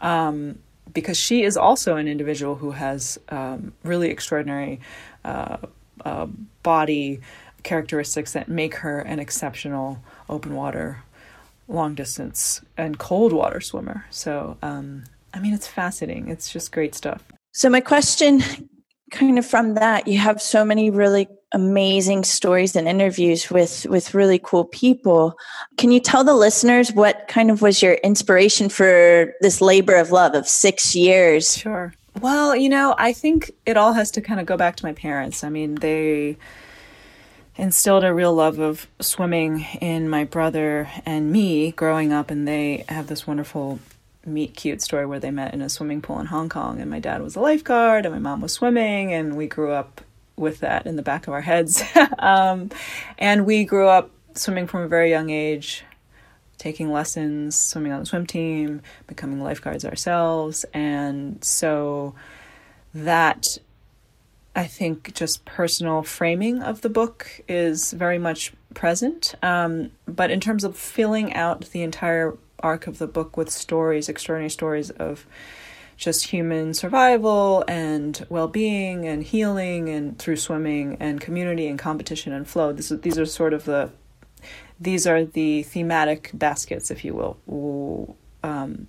um, because she is also an individual who has um, really extraordinary uh, uh, body characteristics that make her an exceptional open water, long distance, and cold water swimmer. So, um, I mean, it's fascinating. It's just great stuff. So my question kind of from that, you have so many really amazing stories and interviews with with really cool people. Can you tell the listeners what kind of was your inspiration for this labor of love of 6 years? Sure. Well, you know, I think it all has to kind of go back to my parents. I mean, they instilled a real love of swimming in my brother and me growing up, and they have this wonderful meet cute story where they met in a swimming pool in Hong Kong, and my dad was a lifeguard, and my mom was swimming, and we grew up with that in the back of our heads. um, and we grew up swimming from a very young age, taking lessons, swimming on the swim team, becoming lifeguards ourselves. And so that, I think, just personal framing of the book is very much present. Um, but in terms of filling out the entire arc of the book with stories, extraordinary stories of just human survival and well-being and healing and through swimming and community and competition and flow. This, these are sort of the these are the thematic baskets, if you will, um,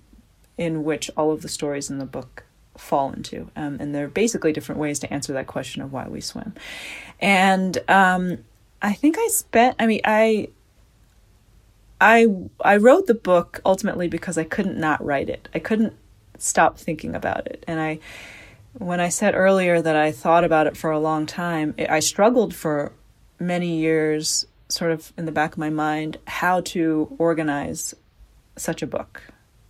in which all of the stories in the book fall into. Um, and they're basically different ways to answer that question of why we swim. And um, I think I spent, I mean, I. I I wrote the book ultimately because I couldn't not write it. I couldn't stop thinking about it. And I when I said earlier that I thought about it for a long time, I struggled for many years sort of in the back of my mind how to organize such a book.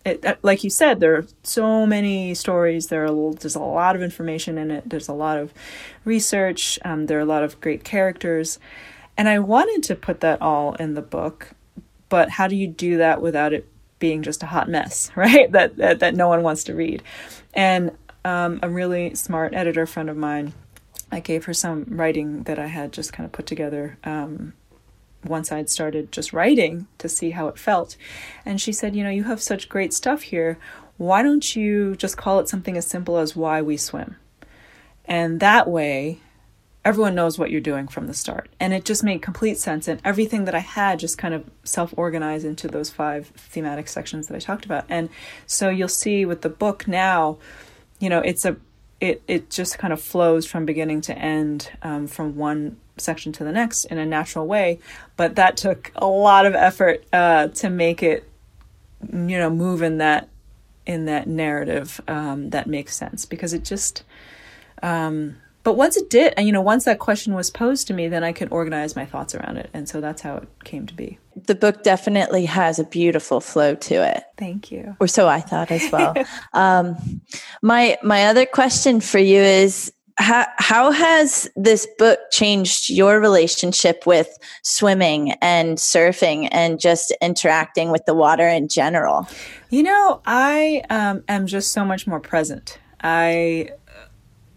It, uh, like you said, there are so many stories. There are there's a lot of information in it. There's a lot of research. Um, there are a lot of great characters, and I wanted to put that all in the book. But how do you do that without it being just a hot mess, right? That that, that no one wants to read. And um, a really smart editor friend of mine, I gave her some writing that I had just kind of put together um, once I'd started just writing to see how it felt. And she said, You know, you have such great stuff here. Why don't you just call it something as simple as Why We Swim? And that way, everyone knows what you're doing from the start. And it just made complete sense. And everything that I had just kind of self organized into those five thematic sections that I talked about. And so you'll see with the book now, you know, it's a it it just kind of flows from beginning to end um, from one section to the next in a natural way. But that took a lot of effort uh, to make it you know move in that in that narrative um, that makes sense because it just um, but once it did, and you know, once that question was posed to me, then I could organize my thoughts around it. And so that's how it came to be. The book definitely has a beautiful flow to it. Thank you. Or so I thought as well. um, my my other question for you is how, how has this book changed your relationship with swimming and surfing and just interacting with the water in general? You know, I um, am just so much more present. I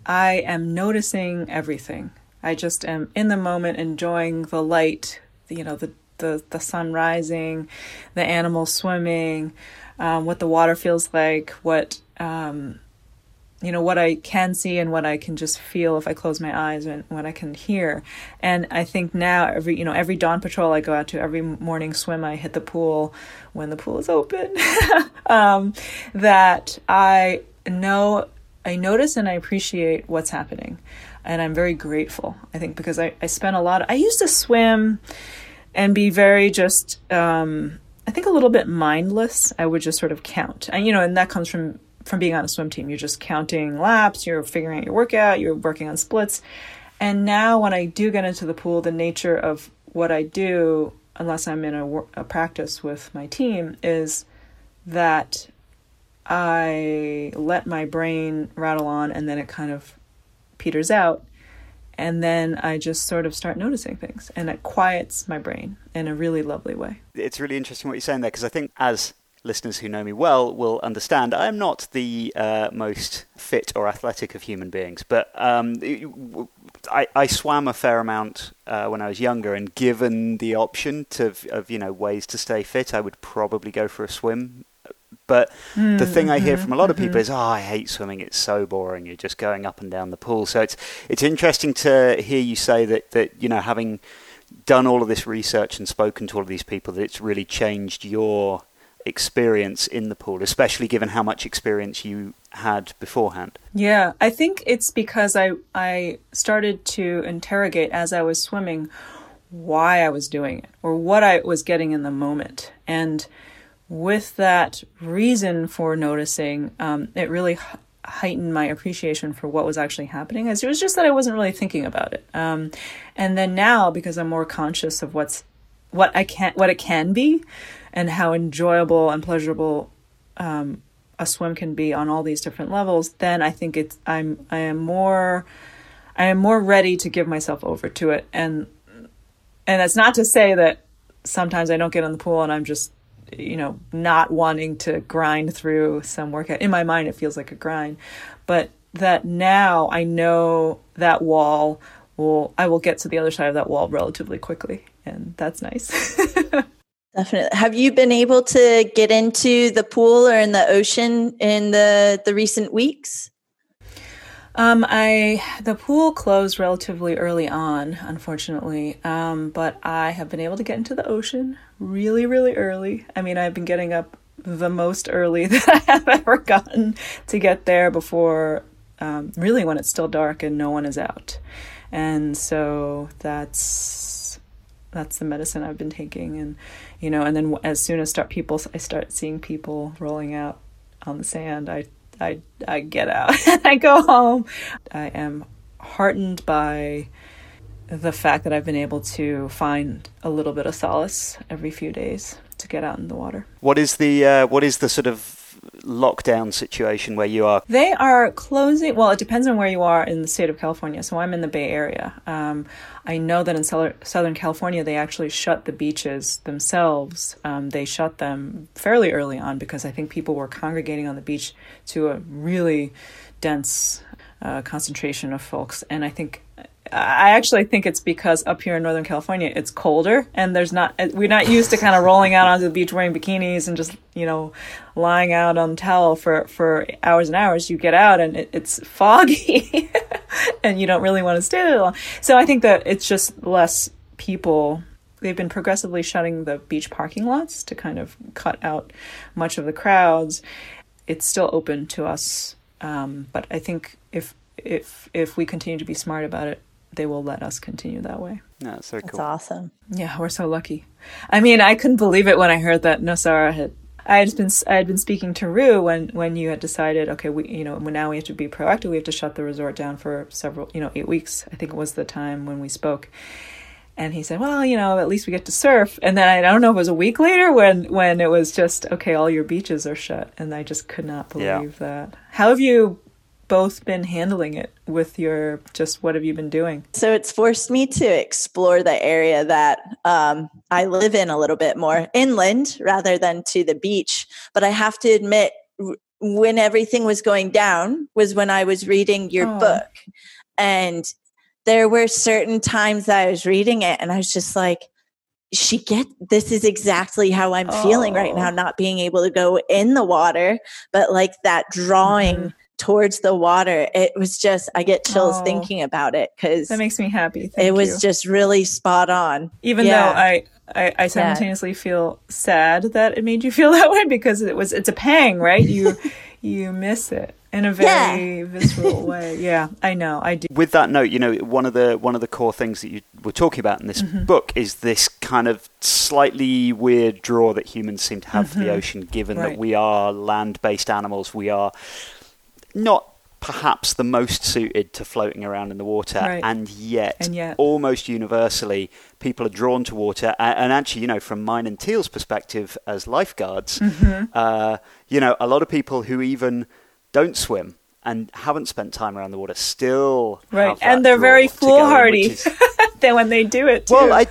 I am noticing everything. I just am in the moment, enjoying the light, you know, the the, the sun rising, the animals swimming, um, what the water feels like, what um, you know, what I can see and what I can just feel if I close my eyes and what I can hear. And I think now every you know every dawn patrol I go out to, every morning swim I hit the pool when the pool is open, um, that I know I notice and I appreciate what's happening. And I'm very grateful, I think, because I, I spent a lot. Of, I used to swim and be very just, um, I think, a little bit mindless. I would just sort of count. And, you know, and that comes from from being on a swim team. You're just counting laps, you're figuring out your workout, you're working on splits. And now when I do get into the pool, the nature of what I do, unless I'm in a, a practice with my team, is that I let my brain rattle on and then it kind of peters out. And then I just sort of start noticing things and it quiets my brain in a really lovely way. It's really interesting what you're saying there because I think as listeners who know me well will understand I am not the uh, most fit or athletic of human beings, but um, I, I, swam a fair amount uh, when I was younger, and given the option to, of you know ways to stay fit, I would probably go for a swim but mm, the thing I hear mm-hmm, from a lot of people mm-hmm. is, "Oh, I hate swimming. It's so boring. You're just going up and down the pool." So it's it's interesting to hear you say that that you know having done all of this research and spoken to all of these people that it's really changed your experience in the pool, especially given how much experience you had beforehand. Yeah, I think it's because I I started to interrogate as I was swimming why I was doing it or what I was getting in the moment. And with that reason for noticing, um, it really heightened my appreciation for what was actually happening. As it was just that I wasn't really thinking about it. Um, and then now, because I'm more conscious of what's what I can what it can be, and how enjoyable and pleasurable um, a swim can be on all these different levels, then I think it's I'm I am more I am more ready to give myself over to it. And and that's not to say that sometimes I don't get in the pool and I'm just you know, not wanting to grind through some workout. In my mind, it feels like a grind, but that now I know that wall will, I will get to the other side of that wall relatively quickly. And that's nice. Definitely. Have you been able to get into the pool or in the ocean in the, the recent weeks? Um, I the pool closed relatively early on, unfortunately. Um, but I have been able to get into the ocean really, really early. I mean, I've been getting up the most early that I have ever gotten to get there before, um, really when it's still dark and no one is out. And so that's that's the medicine I've been taking, and you know, and then as soon as start people, I start seeing people rolling out on the sand. I I I get out. and I go home. I am heartened by the fact that I've been able to find a little bit of solace every few days to get out in the water. What is the uh, what is the sort of lockdown situation where you are? They are closing. Well, it depends on where you are in the state of California. So I'm in the Bay Area. Um, I know that in Southern California, they actually shut the beaches themselves. Um, they shut them fairly early on because I think people were congregating on the beach to a really dense uh, concentration of folks. And I think I actually think it's because up here in Northern California it's colder and there's not we're not used to kind of rolling out onto the beach wearing bikinis and just you know lying out on towel for for hours and hours. You get out and it, it's foggy and you don't really want to stay there long. So I think that it's just less people. They've been progressively shutting the beach parking lots to kind of cut out much of the crowds. It's still open to us, um, but I think if if if we continue to be smart about it, they will let us continue that way. Yeah, that's very That's cool. awesome. Yeah, we're so lucky. I mean, I couldn't believe it when I heard that Nosara had. I had been I had been speaking to Ru when when you had decided okay we you know now we have to be proactive we have to shut the resort down for several you know eight weeks I think it was the time when we spoke and he said well you know at least we get to surf and then I don't know if it was a week later when when it was just okay all your beaches are shut and I just could not believe Yeah. that how have you both been handling it with your just what have you been doing So it's forced me to explore the area that um, I live in a little bit more inland rather than to the beach. But I have to admit, when everything was going down was when I was reading your Oh. book. And there were certain times that I was reading it and I was just like, she get this is exactly how I'm feeling right Oh. now, not being able to go in the water, but like that drawing Mhm. Towards the water. It was just I get chills Oh. thinking about it because that makes me happy Thank it was you. just really spot on. even Yeah. though I, I I simultaneously feel sad that it made you feel that way because it was it's a pang, right? You you miss it in a very visceral way. Yeah, I know. I do. With that note, you know, one of the one of the core things that you were talking about in this Mm-hmm. book is this kind of slightly weird draw that humans seem to have for the ocean, given Mm-hmm. Right. that we are land-based animals. We are not perhaps the most suited to floating around in the water, Right. and yet, And yet. almost universally, people are drawn to water. And, and actually, you know, from mine and Teal's perspective as lifeguards, Mm-hmm. uh, you know, a lot of people who even don't swim and haven't spent time around the water still Right, and they're very to go in, foolhardy. Then when they do it, too. well, I,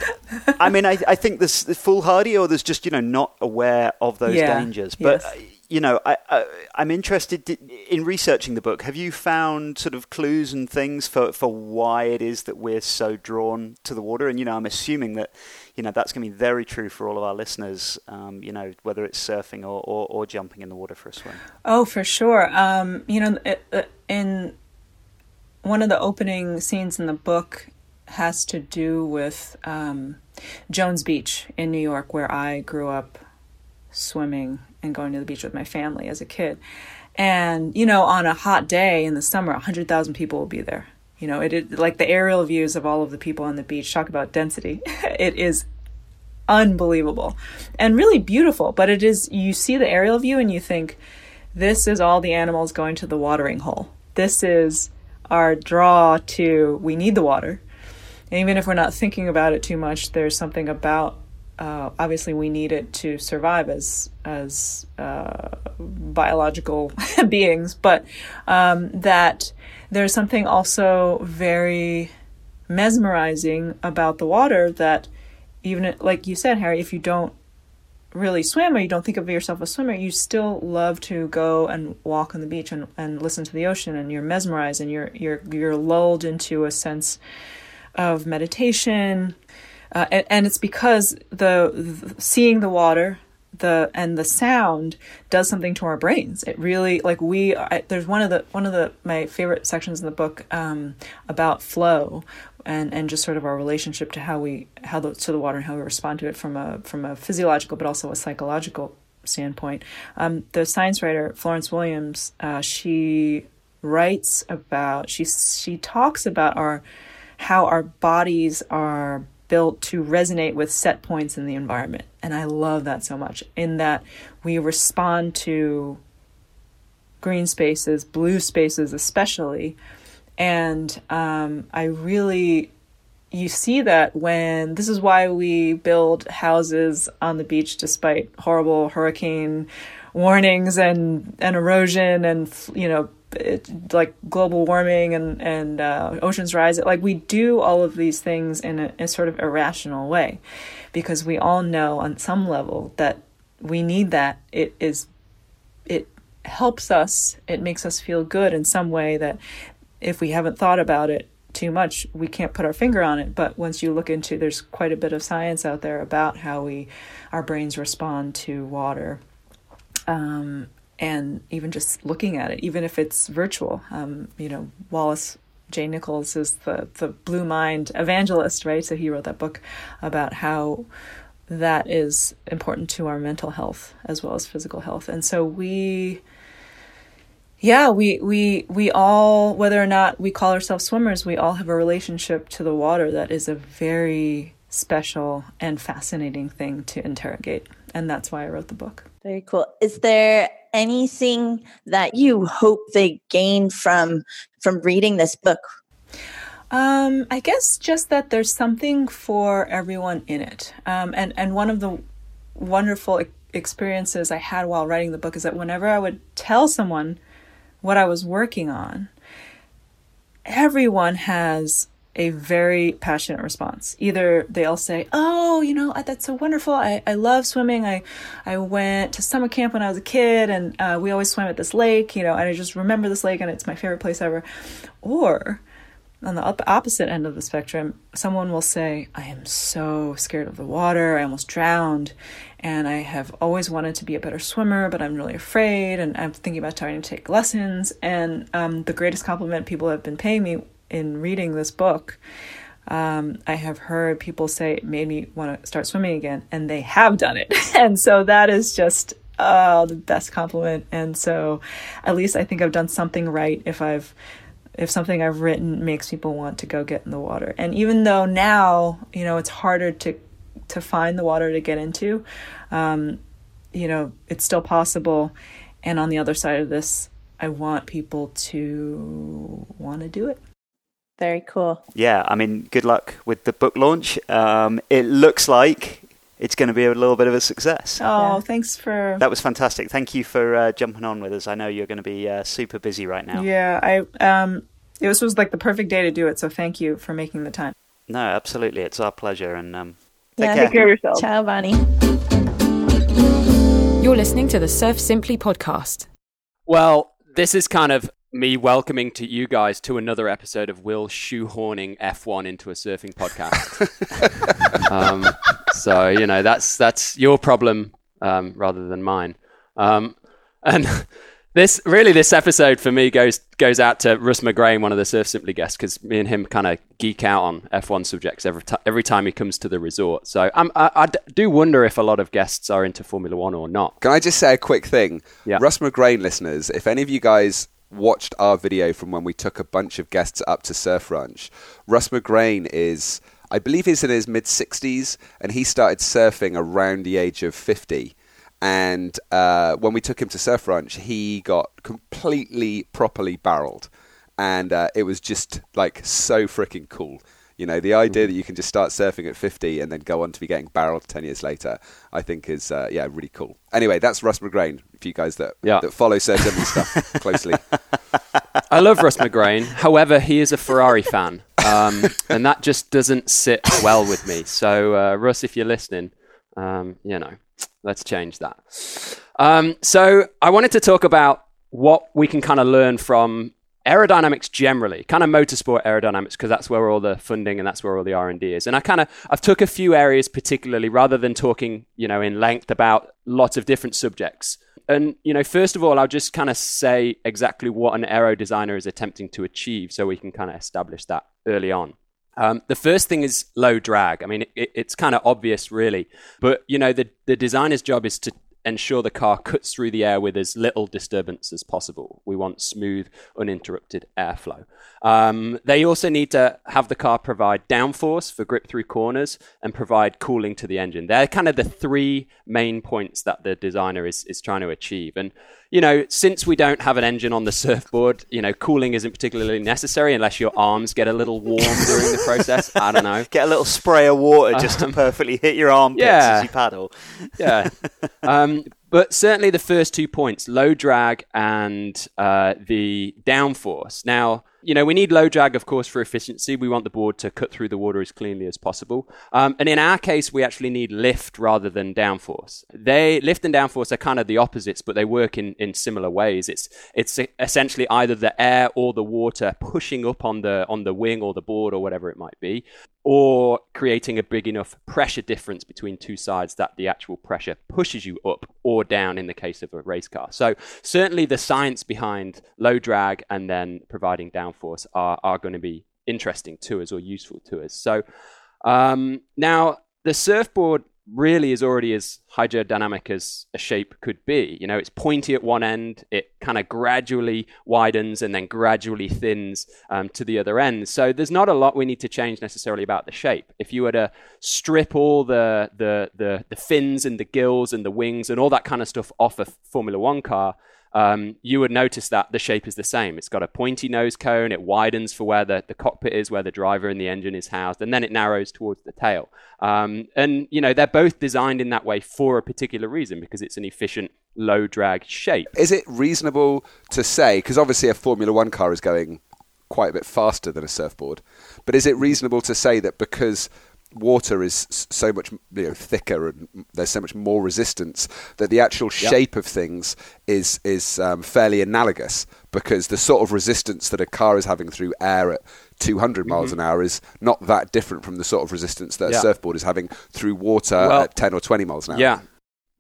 I mean, I, I think there's the foolhardy, or there's just you know not aware of those Yeah, dangers. But yes. You know, I, I I'm interested in researching the book. Have you found sort of clues and things for for why it is that we're so drawn to the water? And you know, I'm assuming that you know that's going to be very true for all of our listeners. Um, you know, whether it's surfing or, or, or jumping in the water for a swim. Oh, for sure. Um, you know, in one of the opening scenes in the book has to do with um, Jones Beach in New York, where I grew up swimming and going to the beach with my family as a kid. And you know, on a hot day in the summer, hundred thousand people will be there. You know, it, it like the aerial views of all of the people on the beach. Talk about density. it is unbelievable and really beautiful. But it is you see the aerial view and you think, this is all the animals going to the watering hole. This is our draw to we need the water. And even if we're not thinking about it too much, there's something about uh, obviously we need it to survive as as uh, biological beings, but um, that there's something also very mesmerizing about the water that even like you said, Harry, if you don't really swim or you don't think of yourself as a swimmer, you still love to go and walk on the beach and, and listen to the ocean and you're mesmerized and you're you're you're lulled into a sense of meditation. Uh, and, and it's because the, the seeing the water the and the sound does something to our brains. It really like we I, there's one of the one of the my favorite sections in the book um, about flow and and just sort of our relationship to how we how the to the water and how we respond to it from a from a physiological but also a psychological standpoint. Um, the science writer Florence Williams uh, she writes about she she talks about our how our bodies are built to resonate with set points in the environment. And I love that so much, in that we respond to green spaces, blue spaces especially. And um, I really you see that when this is why we build houses on the beach despite horrible hurricane warnings and and erosion and you know it, like global warming and and uh, oceans rise like we do all of these things in a, a sort of irrational way. Because we all know on some level that we need that. It is it helps us. It makes us feel good in some way that if we haven't thought about it too much we can't put our finger on it. But once you look into there's quite a bit of science out there about how we our brains respond to water. Um, and even just looking at it even if it's virtual um, you know wallace j nichols is the the blue mind evangelist right so he wrote that book about how that is important to our mental health as well as physical health. And so we yeah, we we we all whether or not we call ourselves swimmers, we all have a relationship to the water that is a very special and fascinating thing to interrogate. And that's why I wrote the book. Very cool. Is there anything that you hope they gain from from reading this book? Um, I guess just that there's something for everyone in it. Um, and, and one of the wonderful experiences I had while writing the book is that whenever I would tell someone what I was working on, everyone has a very passionate response. Either they'll say, "Oh, you know, that's so wonderful. I, I love swimming. I I went to summer camp when I was a kid, and uh, we always swam at this lake. You know, and I just remember this lake, and it's my favorite place ever." Or on the opposite end of the spectrum, someone will say, I am so scared of the water, I almost drowned, and I have always wanted to be a better swimmer, but I'm really afraid, and I'm thinking about trying to take lessons. And um, the greatest compliment people have been paying me in reading this book, um, I have heard people say it made me want to start swimming again, and they have done it. and so that is just uh, the best compliment. And so at least I think I've done something right if I've if something I've written makes people want to go get in the water. And even though now, you know, it's harder to to find the water to get into, um, you know, it's still possible. And on the other side of this, I want people to want to do it. Very cool. Yeah, I mean, good luck with the book launch. Um, it looks like it's going to be a little bit of a success. Oh, yeah. thanks for that was fantastic. Thank you for uh, jumping on with us. I know you're going to be uh, super busy right now. Yeah, I um, this was like the perfect day to do it. So thank you for making the time. No, absolutely, it's our pleasure. And um, yeah, take, care. take care of yourself. Ciao, Bonnie. You're listening to the Surf Simply podcast. Well, this is kind of me welcoming to you guys to another episode of Will shoehorning F1 into a surfing podcast. um, so you know that's that's your problem um, rather than mine. Um, and this really this episode for me goes goes out to Russ McGrain, one of the Surf Simply guests, because me and him kind of geek out on F1 subjects every t- every time he comes to the resort. So I, I do wonder if a lot of guests are into Formula One or not. Can I just say a quick thing? Yeah. Russ McGrain listeners, if any of you guys watched our video from when we took a bunch of guests up to Surf Ranch, Russ McGrain is, I believe he's in his mid 60s, and he started surfing around the age of 50. And uh, when we took him to Surf Ranch, he got completely properly barreled. And uh, it was just like so freaking cool. You know, the idea that you can just start surfing at 50 and then go on to be getting barreled 10 years later, I think is, uh, yeah, really cool. Anyway, that's Russ McGrain, for you guys that, yeah. that follow Surf Simply stuff closely. I love Russ McGrain. However, he is a Ferrari fan. Um, and that just doesn't sit well with me. So, uh, Russ, if you're listening, um, you know, let's change that. Um, so, I wanted to talk about what we can kind of learn from aerodynamics generally, kind of motorsport aerodynamics, because that's where all the funding and that's where all the R and D is. And I kind of I've took a few areas particularly, rather than talking you know in length about lots of different subjects. And you know, first of all, I'll just kind of say exactly what an aero designer is attempting to achieve, so we can kind of establish that early on. Um, the first thing is low drag. I mean, it, it's kind of obvious, really, but you know, the the designer's job is to ensure the car cuts through the air with as little disturbance as possible. We want smooth, uninterrupted airflow. Um, they also need to have the car provide downforce for grip through corners and provide cooling to the engine. They're kind of the three main points that the designer is, is trying to achieve. And, you know, since we don't have an engine on the surfboard, you know, cooling isn't particularly necessary unless your arms get a little warm during the process. I don't know. Get a little spray of water just to perfectly hit your armpits yeah. as you paddle. Yeah. Um, but certainly the first two points, low drag and uh, the downforce. Now, you know, we need low drag, of course, for efficiency. We want the board to cut through the water as cleanly as possible. Um, and in our case, we actually need lift rather than downforce. They lift and downforce are kind of the opposites, but they work in, in similar ways. It's it's essentially either the air or the water pushing up on the on the wing or the board or whatever it might be, or creating a big enough pressure difference between two sides that the actual pressure pushes you up or down in the case of a race car. So certainly the science behind low drag and then providing downforce are, are going to be interesting to us or useful to us. So um, now the surfboard really is already as hydrodynamic as a shape could be. You know, it's pointy at one end, it kind of gradually widens and then gradually thins um, to the other end. So there's not a lot we need to change necessarily about the shape. If you were to strip all the the the, the fins and the gills and the wings and all that kind of stuff off a Formula One car, um, you would notice that the shape is the same. It's got a pointy nose cone, it widens for where the, the cockpit is, where the driver and the engine is housed, and then it narrows towards the tail. Um, and, you know, they're both designed in that way for a particular reason because it's an efficient, low drag shape. Is it reasonable to say, because obviously a Formula One car is going quite a bit faster than a surfboard, but is it reasonable to say that because water is so much you know, thicker and there's so much more resistance that the actual shape of things is is um, fairly analogous because the sort of resistance that a car is having through air at 200 miles mm-hmm. an hour is not that different from the sort of resistance that yeah. a surfboard is having through water well, at 10 or 20 miles an hour. Yeah.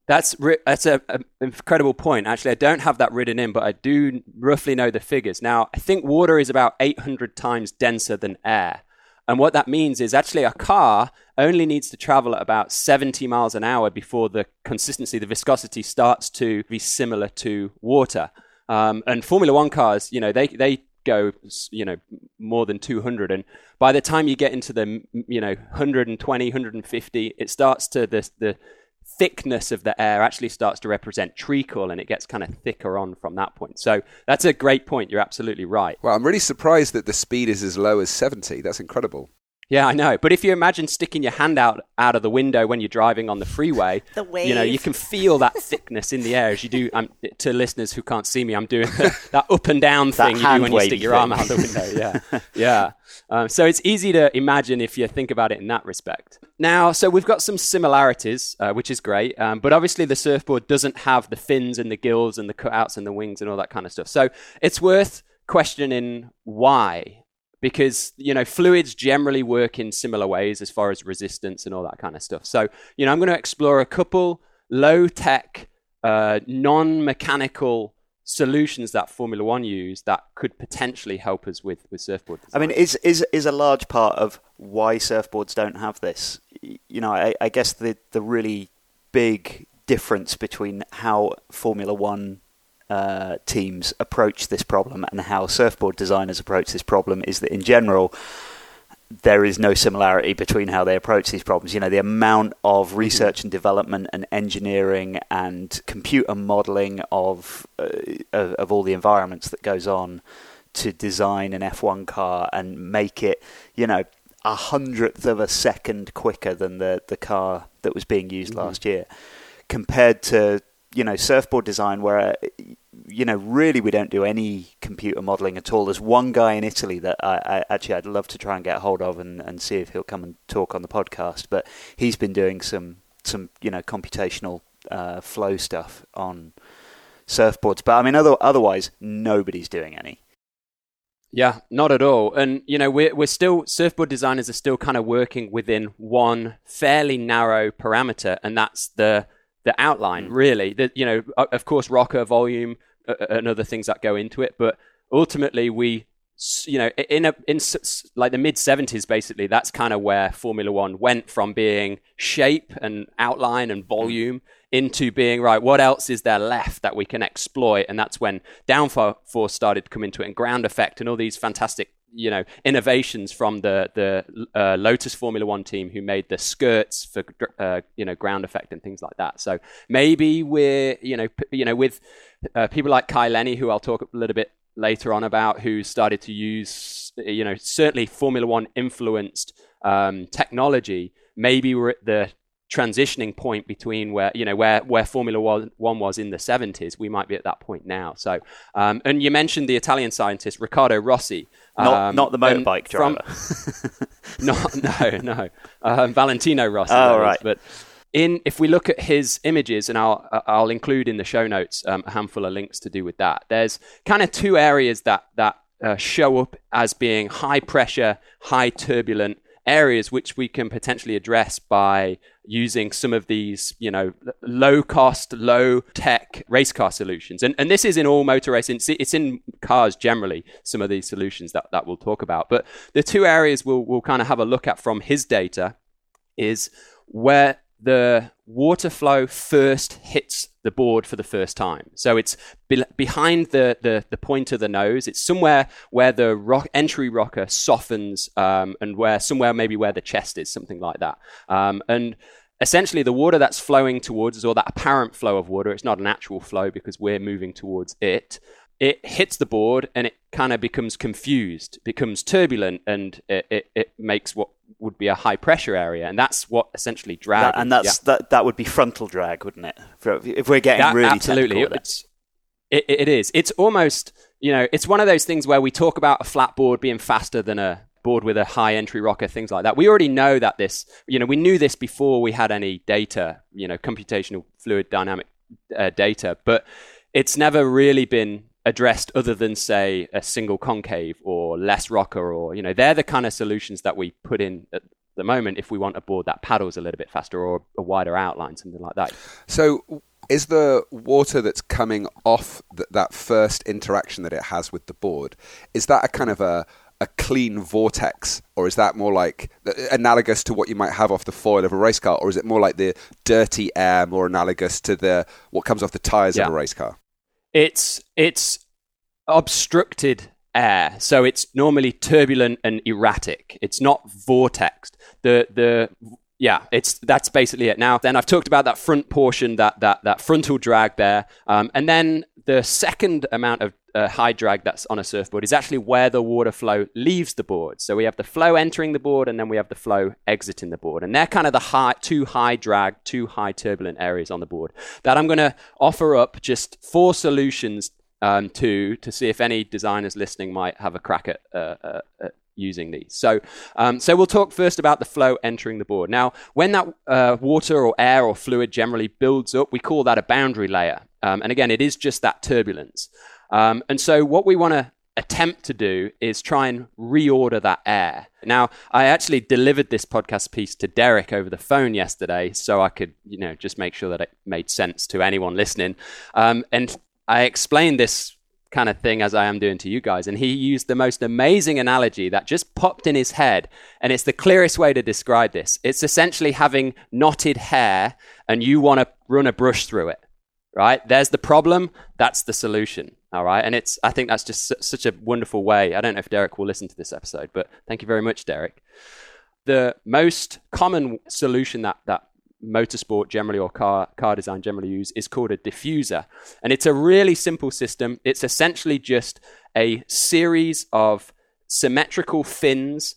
That's ri- that's a, a, incredible point. Actually, I don't have that written in, but I do roughly know the figures. Now, I think water is about 800 times denser than air. And what that means is actually a car only needs to travel at about 70 miles an hour before the consistency, the viscosity starts to be similar to water. Um, and Formula One cars, you know, they, they go, you know, more than 200. And by the time you get into the, you know, 120, 150, it starts to, the, the thickness of the air actually starts to represent treacle and it gets kind of thicker on from that point. So that's a great point. You're absolutely right. Well, I'm really surprised that the speed is as low as 70. That's incredible. Yeah, I know. But if you imagine sticking your hand out out of the window when you're driving on the freeway, the wave. you know, you can feel that thickness in the air as you do. Um, to listeners who can't see me, I'm doing the, that up and down thing you do when you stick your thing. arm out the window. Yeah, yeah. Um, so it's easy to imagine if you think about it in that respect. Now, so we've got some similarities, uh, which is great. Um, but obviously, the surfboard doesn't have the fins and the gills and the cutouts and the wings and all that kind of stuff. So it's worth questioning why because you know fluids generally work in similar ways as far as resistance and all that kind of stuff. So you know I'm going to explore a couple low tech, uh, non mechanical solutions that Formula One use that could potentially help us with with surfboard. Design. I mean, is is is a large part of why surfboards don't have this. You know, I, I guess the the really big difference between how Formula One uh, teams approach this problem and how surfboard designers approach this problem is that in general there is no similarity between how they approach these problems. You know, the amount of mm-hmm. research and development and engineering and computer modeling of, uh, of, of all the environments that goes on to design an F1 car and make it, you know, a hundredth of a second quicker than the the car that was being used mm-hmm. last year, compared to you know surfboard design where you know, really, we don't do any computer modeling at all. There's one guy in Italy that I, I, actually I'd love to try and get hold of and, and see if he'll come and talk on the podcast. But he's been doing some some you know computational uh, flow stuff on surfboards. But I mean, other, otherwise, nobody's doing any. Yeah, not at all. And you know, we're we're still surfboard designers are still kind of working within one fairly narrow parameter, and that's the the outline. Mm. Really, the, you know, of course, rocker volume and other things that go into it. But ultimately, we you know in a in like the mid 70s basically that's kind of where formula 1 went from being shape and outline and volume into being right what else is there left that we can exploit and that's when downforce started to come into it and ground effect and all these fantastic you know innovations from the the uh, Lotus Formula One team who made the skirts for uh, you know ground effect and things like that. So maybe we're you know p- you know with uh, people like Kai Lenny, who I'll talk a little bit later on about, who started to use you know certainly Formula One influenced um, technology. Maybe we're at the transitioning point between where you know where where Formula One was in the 70s. We might be at that point now. So, um, and you mentioned the Italian scientist Riccardo Rossi, not um, not the motorbike driver. no, no, no, um, Valentino Rossi. Oh, right. But in if we look at his images, and I'll I'll include in the show notes um, a handful of links to do with that. There's kind of two areas that that uh, show up as being high pressure, high turbulent areas which we can potentially address by using some of these, you know, low cost, low tech race car solutions. And, and this is in all motor racing. It's, it's in cars generally, some of these solutions that, that we'll talk about. But the two areas we'll, we'll kind of have a look at from his data is where the water flow first hits the board for the first time. So it's be- behind the, the, the, point of the nose. It's somewhere where the entry rocker softens um, and where somewhere maybe where the chest is, something like that. Um, and essentially the water that's flowing towards us or that apparent flow of water, it's not an actual flow because we're moving towards it, it hits the board and it kind of becomes confused, becomes turbulent, and it, it, it, makes what would be a high pressure area, and that's what essentially drag. That, and that's yeah. that that would be frontal drag, wouldn't it? If we're getting that, really absolutely, it's it, it is. It's almost you know, it's one of those things where we talk about a flat board being faster than a board with a high entry rocker, things like that. We already know that this, you know, we knew this before we had any data, you know, computational fluid dynamic uh, data, but it's never really been addressed other than say a single concave or less rocker or you know they're the kind of solutions that we put in at the moment if we want a board that paddles a little bit faster or a wider outline something like that so is the water that's coming off th- that first interaction that it has with the board is that a kind of a a clean vortex, or is that more like analogous to what you might have off the foil of a race car, or is it more like the dirty air, more analogous to the what comes off the tires yeah. of a race car? It's it's obstructed air, so it's normally turbulent and erratic. It's not vortexed. The the yeah, it's that's basically it. Now, then I've talked about that front portion, that that that frontal drag there, um, and then the second amount of uh, high drag that's on a surfboard is actually where the water flow leaves the board. So we have the flow entering the board, and then we have the flow exiting the board, and they're kind of the high, two high drag, two high turbulent areas on the board that I'm going to offer up just four solutions um, to to see if any designers listening might have a crack at, uh, uh, using these. So, um, so we'll talk first about the flow entering the board. Now, when that uh, water or air or fluid generally builds up, we call that a boundary layer. Um, and again, it is just that turbulence. Um, and so, what we want to attempt to do is try and reorder that air. Now, I actually delivered this podcast piece to Derek over the phone yesterday, so I could, you know, just make sure that it made sense to anyone listening. Um, and I explained this kind of thing as I am doing to you guys. And he used the most amazing analogy that just popped in his head. And it's the clearest way to describe this. It's essentially having knotted hair and you want to run a brush through it, right? There's the problem. That's the solution. All right. And it's, I think that's just such a wonderful way. I don't know if Derek will listen to this episode, but thank you very much, Derek. The most common solution that, that motorsport generally or car car design generally use is called a diffuser and it's a really simple system it's essentially just a series of symmetrical fins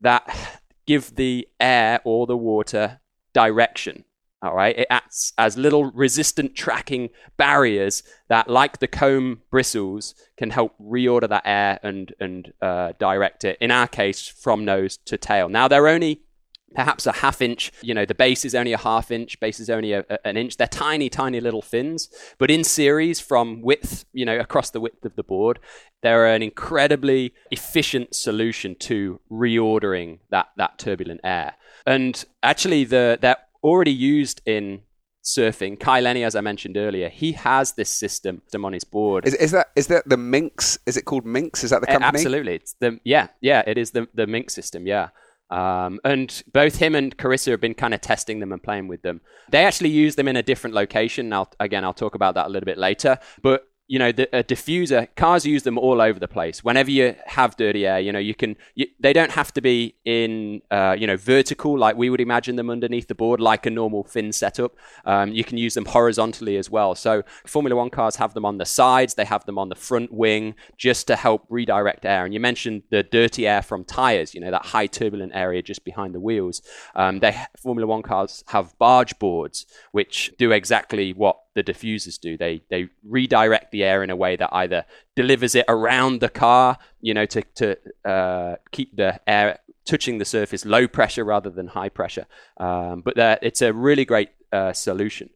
that give the air or the water direction all right it acts as little resistant tracking barriers that like the comb bristles can help reorder that air and and uh, direct it in our case from nose to tail now they're only perhaps a half inch. You know, the base is only a half inch, base is only a, a, an inch. They're tiny, tiny little fins, but in series from width, you know, across the width of the board, they're an incredibly efficient solution to reordering that that turbulent air. And actually, the they're already used in surfing. Kai Lenny, as I mentioned earlier, he has this system on his board. Is, is, that is that the Minx? Is it called Minx? Is that the company? Absolutely. It's the yeah yeah. It is the the Minx system. Yeah. Um, and both him and Carissa have been kind of testing them and playing with them. They actually use them in a different location. Now, again, I'll talk about that a little bit later. But you know, the, a diffuser, cars use them all over the place. Whenever you have dirty air, you know, you can, you, they don't have to be in, uh, you know, vertical like we would imagine them underneath the board, like a normal fin setup. Um, you can use them horizontally as well. So Formula One cars have them on the sides, they have them on the front wing just to help redirect air. And you mentioned the dirty air from tires, you know, that high turbulent area just behind the wheels. Um, they Formula One cars have barge boards, which do exactly what the diffusers do. They they redirect the air in a way that either delivers it around the car, you know, to to uh, keep the air touching the surface low pressure rather than high pressure. Um, but it's a really great uh, solution.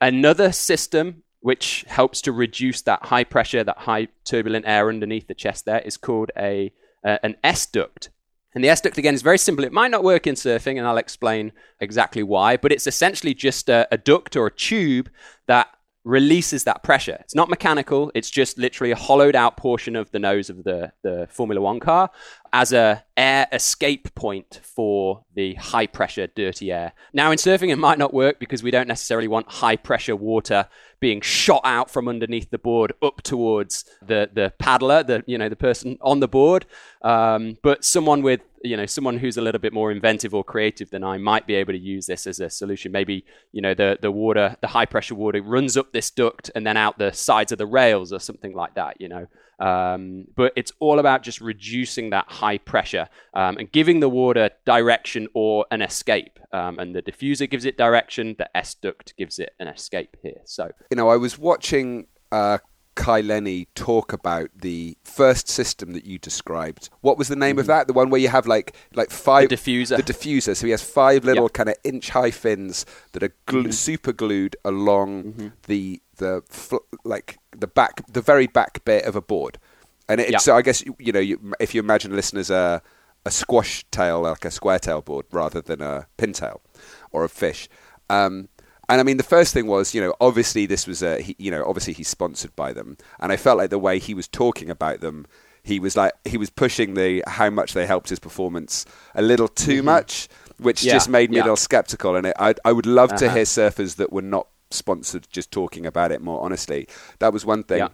Another system which helps to reduce that high pressure, that high turbulent air underneath the chest there is called a uh, an S duct. And the S duct again is very simple. It might not work in surfing, and I'll explain exactly why, but it's essentially just a, a duct or a tube that releases that pressure. It's not mechanical, it's just literally a hollowed out portion of the nose of the, the Formula One car as a air escape point for the high pressure dirty air. Now in surfing it might not work because we don't necessarily want high pressure water being shot out from underneath the board up towards the the paddler, the you know the person on the board. Um, but someone with you know someone who's a little bit more inventive or creative than I might be able to use this as a solution. Maybe you know the the water, the high pressure water runs up this duct and then out the sides of the rails or something like that. You know, um, but it's all about just reducing that high pressure um, and giving the water direction or an escape. Um, and the diffuser gives it direction, the S duct gives it an escape here. So, you know, I was watching uh, Kai Lenny talk about the first system that you described. What was the name mm-hmm. of that? The one where you have like like five the diffuser. The diffuser. So he has five little yep. kind of inch high fins that are glu- mm-hmm. super glued along mm-hmm. the the fl- like the back the very back bit of a board. And it, yep. so I guess you know you, if you imagine listeners a a squash tail like a square tail board rather than a pintail or a fish. Um, and I mean, the first thing was, you know, obviously this was a, he, you know, obviously he's sponsored by them, and I felt like the way he was talking about them, he was like he was pushing the how much they helped his performance a little too mm-hmm. much, which yeah, just made me yeah. a little skeptical. And it, I, I would love uh-huh. to hear surfers that were not sponsored just talking about it more honestly. That was one thing, yeah.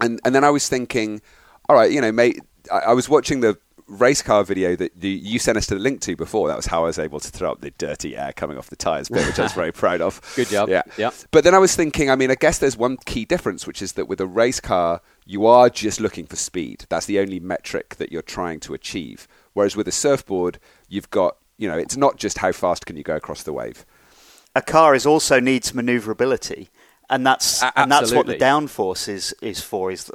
and and then I was thinking, all right, you know, mate, I, I was watching the race car video that you sent us to the link to before. That was how I was able to throw up the dirty air coming off the tyres bit, which I was very proud of. Good job. Yeah. yeah. But then I was thinking, I mean, I guess there's one key difference, which is that with a race car, you are just looking for speed. That's the only metric that you're trying to achieve. Whereas with a surfboard, you've got, you know, it's not just how fast can you go across the wave. A car is also needs maneuverability. And that's a- and that's what the downforce is is for. Is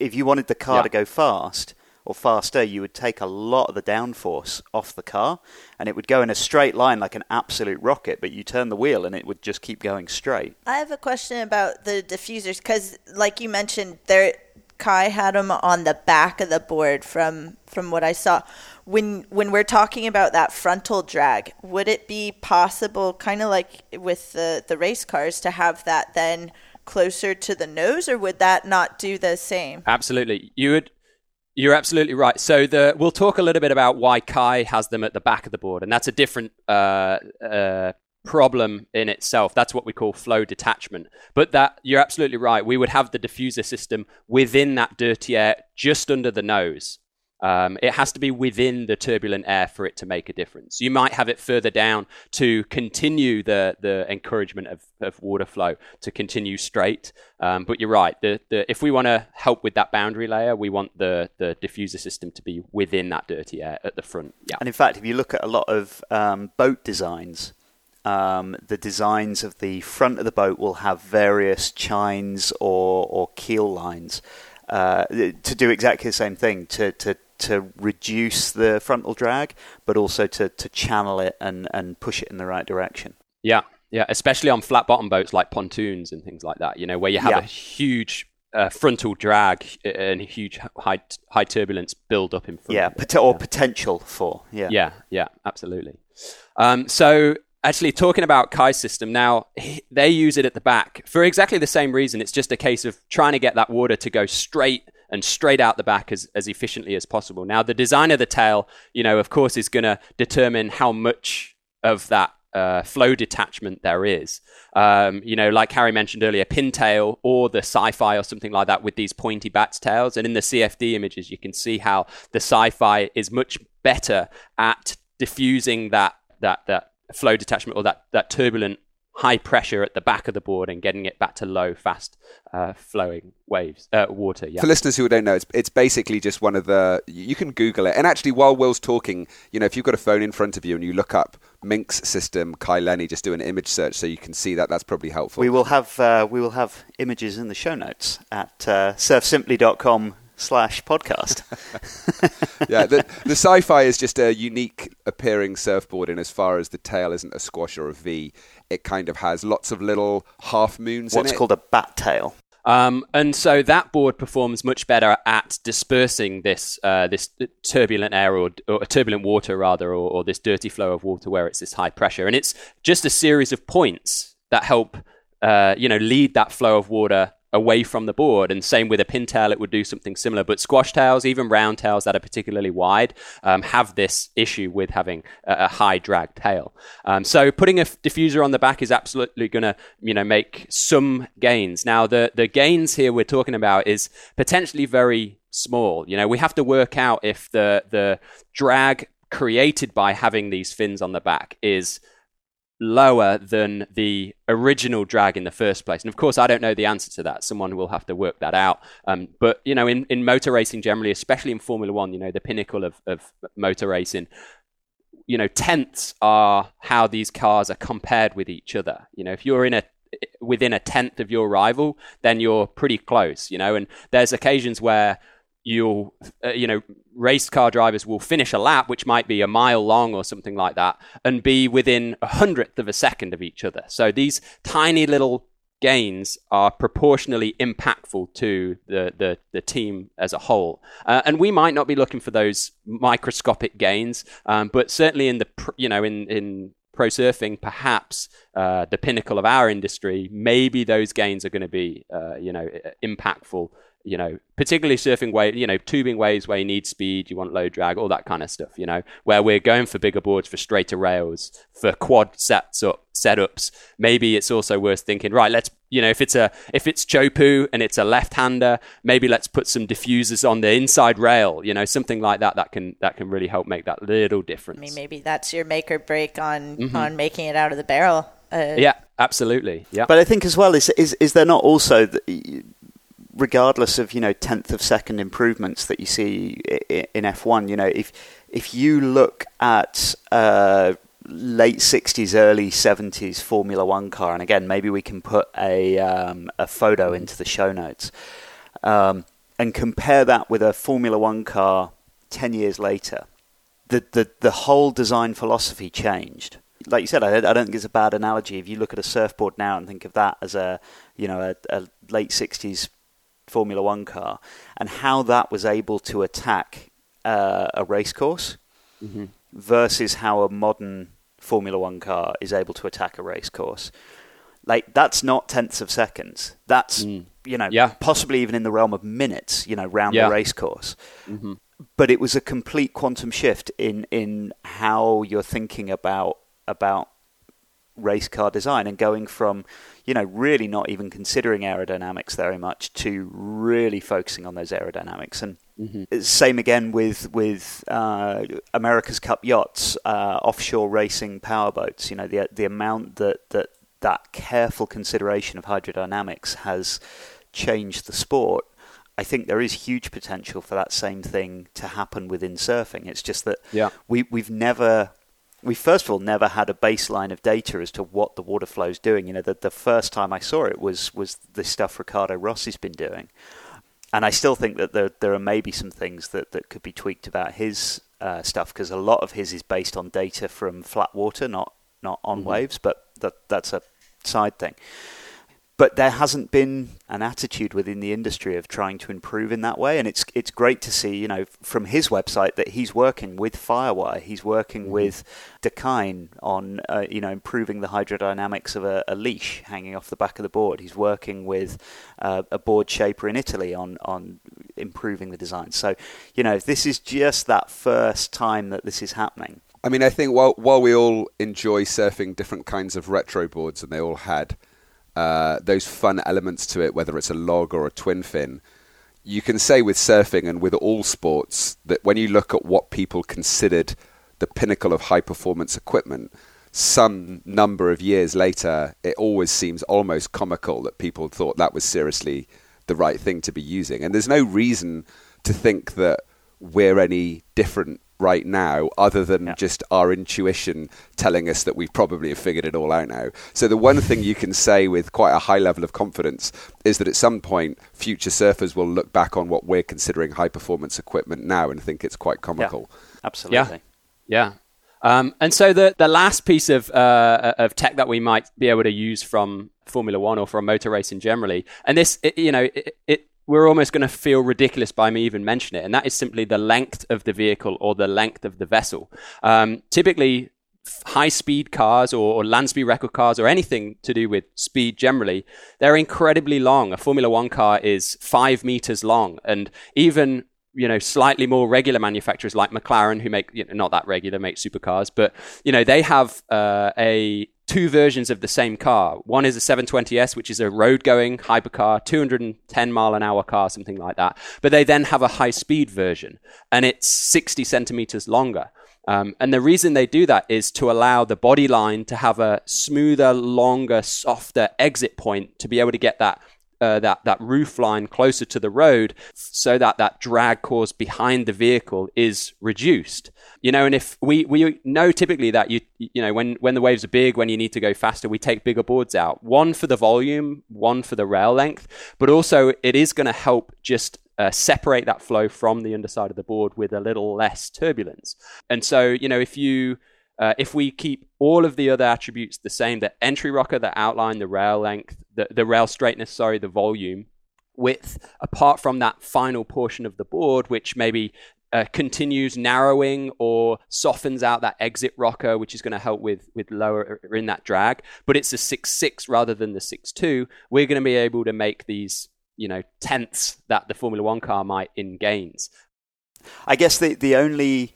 if you wanted the car yeah. to go fast, or faster, you would take a lot of the downforce off the car and it would go in a straight line like an absolute rocket, but you turn the wheel and it would just keep going straight. I have a question about the diffusers because, like you mentioned, there Kai had them on the back of the board from from what I saw. When when we're talking about that frontal drag, would it be possible, kind of like with the the race cars, to have that then closer to the nose, or would that not do the same? Absolutely, you would you're absolutely right. So the we'll talk a little bit about why Kai has them at the back of the board, and that's a different uh, uh, problem in itself. That's what we call flow detachment. But that you're absolutely right. We would have the diffuser system within that dirty air, just under the nose. Um, it has to be within the turbulent air for it to make a difference. You might have it further down to continue the, the encouragement of, of water flow to continue straight. Um, but you're right. The, the, if we want to help with that boundary layer, we want the, the diffuser system to be within that dirty air at the front. Yeah. And in fact, if you look at a lot of um, boat designs, um, the designs of the front of the boat will have various chines or, or keel lines. Uh, to do exactly the same thing to, to to reduce the frontal drag, but also to, to channel it and, and push it in the right direction. Yeah, yeah, especially on flat bottom boats like pontoons and things like that. You know, where you have yeah. a huge uh, frontal drag and huge high high turbulence build up in front. Yeah, pot- or yeah. potential for. Yeah, yeah, yeah, absolutely. Um, so actually talking about Kai's system now, they use it at the back for exactly the same reason. It's just a case of trying to get that water to go straight and straight out the back as, as efficiently as possible. Now, the design of the tail, you know, of course, is going to determine how much of that uh, flow detachment there is. Um, you know, like Harry mentioned earlier, pintail or the sci-fi or something like that with these pointy bat's tails. And in the CFD images, you can see how the sci-fi is much better at diffusing that that that flow detachment or that that turbulent high pressure at the back of the board and getting it back to low, fast uh, flowing waves, uh, water. Yeah. For listeners who don't know, it's, it's basically just one of the. You can Google it, and actually, while Will's talking, you know, if you've got a phone in front of you and you look up Minx system, Kai Lenny, just do an image search so you can see that. That's probably helpful. We will have uh, we will have images in the show notes at uh, surfsimply.com slash podcast. yeah, the, the sci-fi is just a unique appearing surfboard in as far as the tail isn't a squash or a V. It kind of has lots of little half moons What's in it. called a bat tail. Um, and so that board performs much better at dispersing this uh, this turbulent air or, or turbulent water rather, or, or, this dirty flow of water where it's this high pressure. And it's just a series of points that help uh, you know lead that flow of water away from the board. And same with a pintail, it would do something similar. But squash tails, even round tails that are particularly wide, um, have this issue with having a, a high drag tail. Um, so putting a f- diffuser on the back is absolutely going to, you know, make some gains. Now the the gains here we're talking about is potentially very small. You know, we have to work out if the the drag created by having these fins on the back is lower than the original drag in the first place. And of course, I don't know the answer to that. Someone will have to work that out. Um, but, you know, in, in motor racing generally, especially in Formula One, you know, the pinnacle of, of motor racing, you know, tenths are how these cars are compared with each other. You know, if you're in a within a tenth of your rival, then you're pretty close, you know, and there's occasions where you'll, uh, you know, race car drivers will finish a lap, which might be a mile long or something like that, and be within a hundredth of a second of each other. So these tiny little gains are proportionally impactful to the, the, the team as a whole. Uh, and we might not be looking for those microscopic gains, um, but certainly in the, you know, in, in pro surfing, perhaps uh, the pinnacle of our industry, maybe those gains are going to be, uh, you know, impactful you know, particularly surfing wave, you know, tubing waves where you need speed, you want low drag, all that kind of stuff, you know, where we're going for bigger boards, for straighter rails, for quad sets up setups. Maybe it's also worth thinking, right, let's, you know, if it's a, if it's Teahupoo and it's a left hander, maybe let's put some diffusers on the inside rail, you know, something like that, that can, that can really help make that little difference. I mean, maybe that's your make or break on, mm-hmm. on making it out of the barrel. Uh, yeah, absolutely. Yeah. But I think as well, is, is, is there not also, the, regardless of you know tenth of second improvements that you see in F1, you know if if you look at uh, late '60s, early '70s Formula One car, and again maybe we can put a um, a photo into the show notes, um, and compare that with a Formula One car ten years later, the the the whole design philosophy changed. Like you said, I, I don't think it's a bad analogy. If you look at a surfboard now and think of that as a you know a, a late '60s Formula One car and how that was able to attack uh, a racecourse mm-hmm. versus how a modern Formula One car is able to attack a racecourse. Like that's not tenths of seconds. That's mm. you know yeah. possibly even in the realm of minutes. You know, round yeah. the racecourse. Mm-hmm. But it was a complete quantum shift in in how you're thinking about about race car design and going from you know, really not even considering aerodynamics very much to really focusing on those aerodynamics. And mm-hmm. same again with with uh, America's Cup yachts, uh, offshore racing powerboats. You know, the the amount that that that careful consideration of hydrodynamics has changed the sport. I think there is huge potential for that same thing to happen within surfing. It's just that yeah. we we've never we first of all never had a baseline of data as to what the water flow is doing. You know, the, the first time I saw it was was the stuff Ricardo Rossi's been doing, and I still think that there there are maybe some things that, that could be tweaked about his uh, stuff because a lot of his is based on data from flat water, not not on mm-hmm. waves, but that that's a side thing but there hasn't been an attitude within the industry of trying to improve in that way and it's it's great to see you know from his website that he's working with Firewire he's working mm-hmm. with Dakine on uh, you know improving the hydrodynamics of a, a, leash hanging off the back of the board he's working with uh, a board shaper in Italy on on improving the design. So, you know, this is just that first time that this is happening. I mean, I think while while we all enjoy surfing different kinds of retro boards, and they all had uh, those fun elements to it, whether it's a log or a twin fin, you can say with surfing and with all sports that when you look at what people considered the pinnacle of high performance equipment, some number of years later, it always seems almost comical that people thought that was seriously the right thing to be using. And there's no reason to think that we're any different right now other than yeah. just our intuition telling us that we probably have figured it all out now. So the one thing you can say with quite a high level of confidence is that at some point future surfers will look back on what we're considering high performance equipment now and think it's quite comical. Yeah, absolutely. Yeah. yeah. Um, and so the, the last piece of, uh, of tech that we might be able to use from Formula One or from motor racing generally, and this, it, you know, it, it we're almost going to feel ridiculous by me even mentioning it, and that is simply the length of the vehicle or the length of the vessel. Um, typically, high speed cars or, or, land speed record cars or anything to do with speed generally, they're incredibly long. A Formula One car is five meters long, and even you know slightly more regular manufacturers like McLaren, who make you know, not that regular, make supercars, but you know they have uh, a two versions of the same car. One is a 720S, which is a road going hypercar, 210 mile an hour car, something like that. But they then have a high speed version and it's 60 centimeters longer. Um, and the reason they do that is to allow the body line to have a smoother, longer, softer exit point to be able to get that uh, that that roof line closer to the road, so that that drag caused behind the vehicle is reduced. You know, and if we we know typically that you you know when when the waves are big, when you need to go faster, we take bigger boards out. One for the volume, one for the rail length, but also it is going to help just uh, separate that flow from the underside of the board with a little less turbulence. And so, you know, if you uh, if we keep all of the other attributes the same, the entry rocker, the outline, the rail length, the, the rail straightness, sorry, the volume, width, apart from that final portion of the board, which maybe uh, continues narrowing or softens out that exit rocker, which is going to help with with lower uh, in that drag. But it's a six six rather than the six two. We're going to be able to make these you know tenths that the Formula One car might in gains. I guess the the only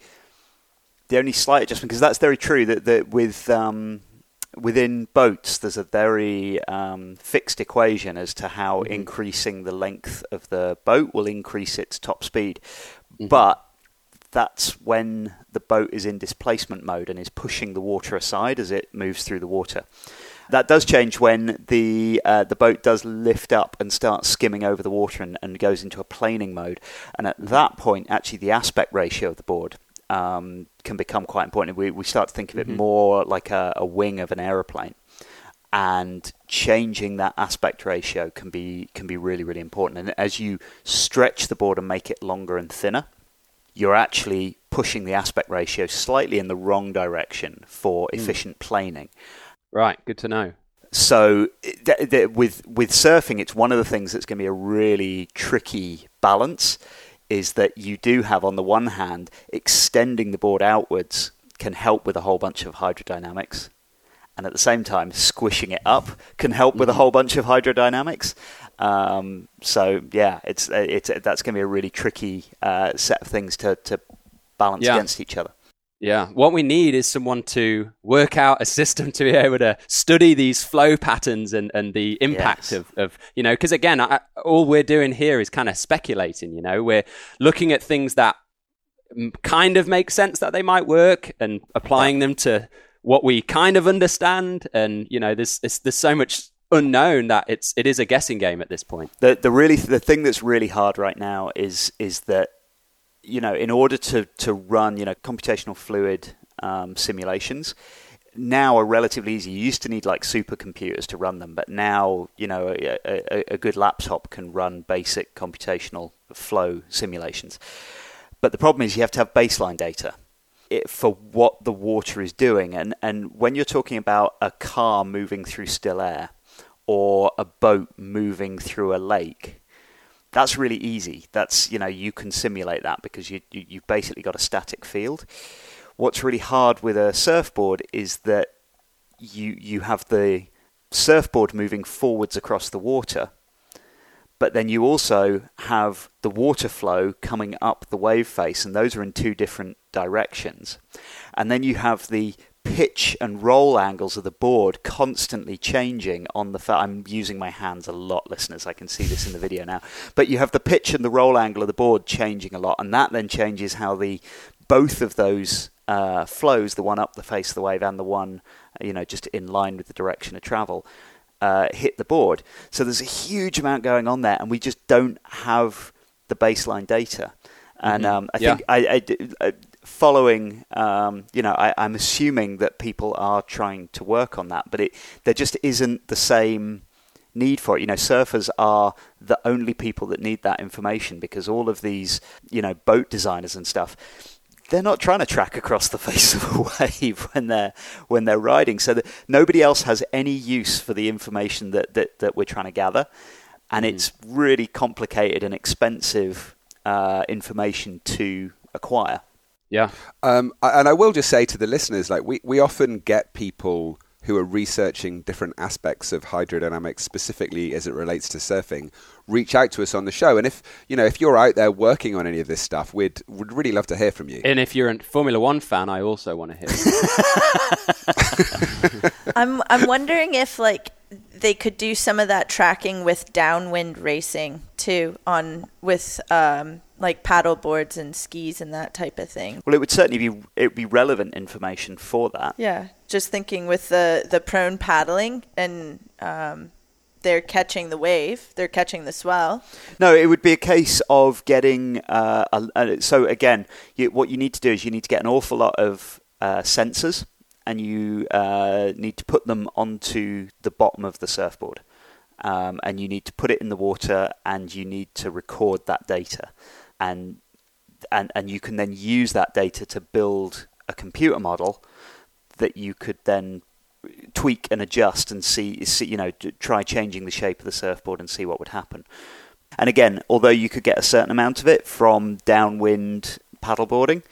the only slight adjustment, because that's very true that, that with um, within boats, there's a very um, fixed equation as to how mm-hmm. increasing the length of the boat will increase its top speed. Mm-hmm. But that's when the boat is in displacement mode and is pushing the water aside as it moves through the water. That does change when the uh, the boat does lift up and starts skimming over the water and, and goes into a planing mode. And at that point, actually, the aspect ratio of the board um, can become quite important. We, we start to think of it mm-hmm. more like a, a wing of an aeroplane and changing that aspect ratio can be can be really really important. And as you stretch the board and make it longer and thinner, you're actually pushing the aspect ratio slightly in the wrong direction for mm. efficient planing. Right, good to know. So th- th- with with surfing, it's one of the things that's going to be a really tricky balance is that you do have, on the one hand, extending the board outwards can help with a whole bunch of hydrodynamics. And at the same time, squishing it up can help with a whole bunch of hydrodynamics. Um, so yeah, it's it's that's going to be a really tricky uh, set of things to to balance yeah. against each other. Yeah, what we need is someone to work out a system to be able to study these flow patterns and, and the impact yes. of, of, you know, because again, I, all we're doing here is kind of speculating, you know, we're looking at things that kind of make sense that they might work and applying them to what we kind of understand. And, you know, there's, there's so much unknown that it's, it is a guessing game at this point. The, the really, the thing that's really hard right now is, is that you know, in order to, to run, you know, computational fluid um, simulations, now are relatively easy. You used to need like supercomputers to run them, but now, you know, a, a, a good laptop can run basic computational flow simulations. But the problem is you have to have baseline data for what the water is doing. And, and when you're talking about a car moving through still air or a boat moving through a lake, that's really easy. That's you know you can simulate that because you, you you've basically got a static field. What's really hard with a surfboard is that you you have the surfboard moving forwards across the water, but then you also have the water flow coming up the wave face, and those are in two different directions. And then you have the pitch and roll angles of the board constantly changing on the. Fa- I'm using my hands a lot, listeners. I can see this in the video now. But you have the pitch and the roll angle of the board changing a lot, and that then changes how the both of those uh, flows, the one up the face of the wave and the one, you know, just in line with the direction of travel, uh, hit the board. So there's a huge amount going on there, and we just don't have the baseline data. And Mm-hmm. um, I Yeah. think I. uh, following, um, you know, I, I'm assuming that people are trying to work on that, but it there just isn't the same need for it. You know, surfers are the only people that need that information because all of these, you know, boat designers and stuff, they're not trying to track across the face of a wave when they're when they're riding. So that nobody else has any use for the information that that, that we're trying to gather, and it's really complicated and expensive uh, information to acquire. Yeah. Um, and I will just say to the listeners, like we, we often get people who are researching different aspects of hydrodynamics, specifically as it relates to surfing, reach out to us on the show. And if you know if you're out there working on any of this stuff, we'd would really love to hear from you. And if you're a Formula One fan, I also want to hear. I'm I'm wondering if like they could do some of that tracking with downwind racing too on with um like paddle boards and skis and that type of thing. Well, it would certainly be it would be relevant information for that. Yeah, just thinking with the the prone paddling and um they're catching the wave, they're catching the swell. No, it would be a case of getting. Uh, a, a, so again, you, what you need to do is you need to get an awful lot of uh, sensors, and you uh, need to put them onto the bottom of the surfboard, um, and you need to put it in the water, and you need to record that data, and and and you can then use that data to build a computer model that you could then tweak and adjust and see, see you know, try changing the shape of the surfboard and see what would happen. And again, although you could get a certain amount of it from downwind paddleboarding,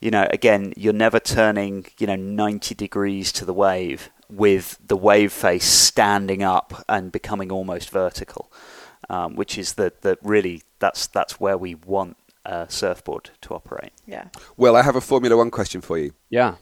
you know, again, you're never turning, you know, 90 degrees to the wave with the wave face standing up and becoming almost vertical, um, which is the, the really that's that's where we want a surfboard to operate. Yeah. Well, I have a Formula One question for you. yeah.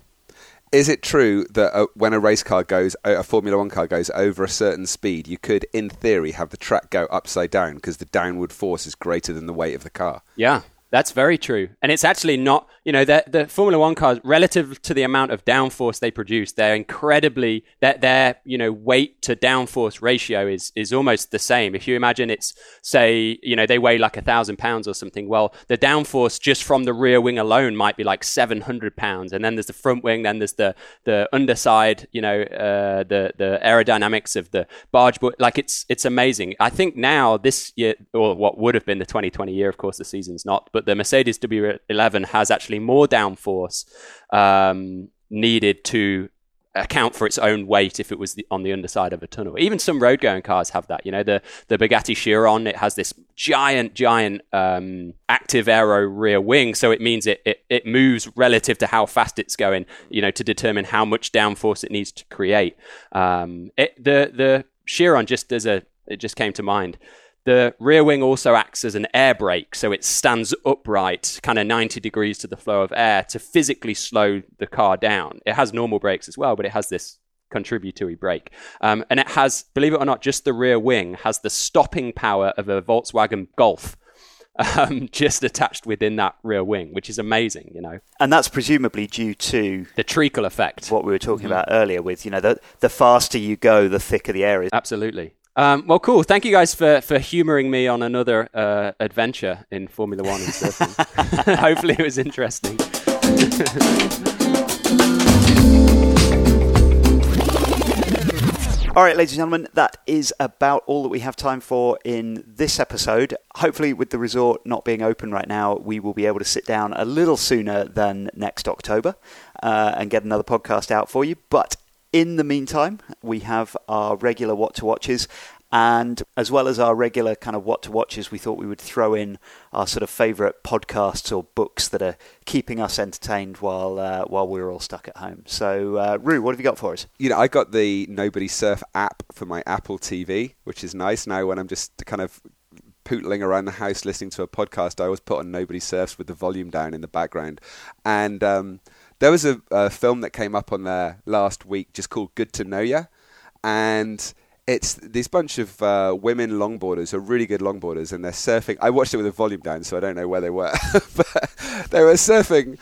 Is it true that uh, when a race car goes, a Formula One car goes over a certain speed, you could, in theory, have the track go upside down because the downward force is greater than the weight of the car? Yeah, that's very true. And it's actually not, you know, the, the Formula One cars, relative to the amount of downforce they produce, they're incredibly, their, their you know, weight to downforce ratio is, is almost the same. If you imagine it's, say, you know, they weigh like a thousand pounds or something, well, the downforce just from the rear wing alone might be like 700 pounds. And then there's the front wing, then there's the, the underside, you know, uh, the, the aerodynamics of the barge. Like it's, it's amazing. I think now this year, or what would have been the 2020 year, of course, the season's not, but the Mercedes W11 has actually more downforce um, needed to account for its own weight if it was the, on the underside of a tunnel. Even some road going cars have that. You know, the the Bugatti Chiron it has this giant, giant um, active aero rear wing, so it means it, it it moves relative to how fast it's going. You know, to determine how much downforce it needs to create. Um, it, the the Chiron just as a it just came to mind. The rear wing also acts as an air brake, so it stands upright, kind of 90 degrees to the flow of air to physically slow the car down. It has normal brakes as well, but it has this contributory brake. Um, and it has, believe it or not, just the rear wing has the stopping power of a Volkswagen Golf. Um, just attached within that rear wing, which is amazing, you know. And that's presumably due to The treacle effect. what we were talking about earlier with, you know, the, the faster you go, the thicker the air is. Absolutely. Um, well, cool. Thank you guys for, for humoring me on another uh, adventure in Formula One and surfing. Hopefully, it was interesting. All right, ladies and gentlemen, that is about all that we have time for in this episode. Hopefully, with the resort not being open right now, we will be able to sit down a little sooner than next October uh, and get another podcast out for you. But in the meantime, we have our regular What to Watches. And as well as our regular kind of what to watches, we thought we would throw in our sort of favourite podcasts or books that are keeping us entertained while uh, while we're all stuck at home. So, uh, Ru, what have you got for us? You know, I got the Nobody Surf app for my Apple TV, which is nice now when I'm just kind of pootling around the house listening to a podcast, I always put on Nobody Surfs with the volume down in the background. And um, there was a, a, film that came up on there last week just called Good to Know Ya. And it's this bunch of uh, women longboarders who are really good longboarders and they're surfing. I watched it with the volume down, so I don't know where they were. but they were surfing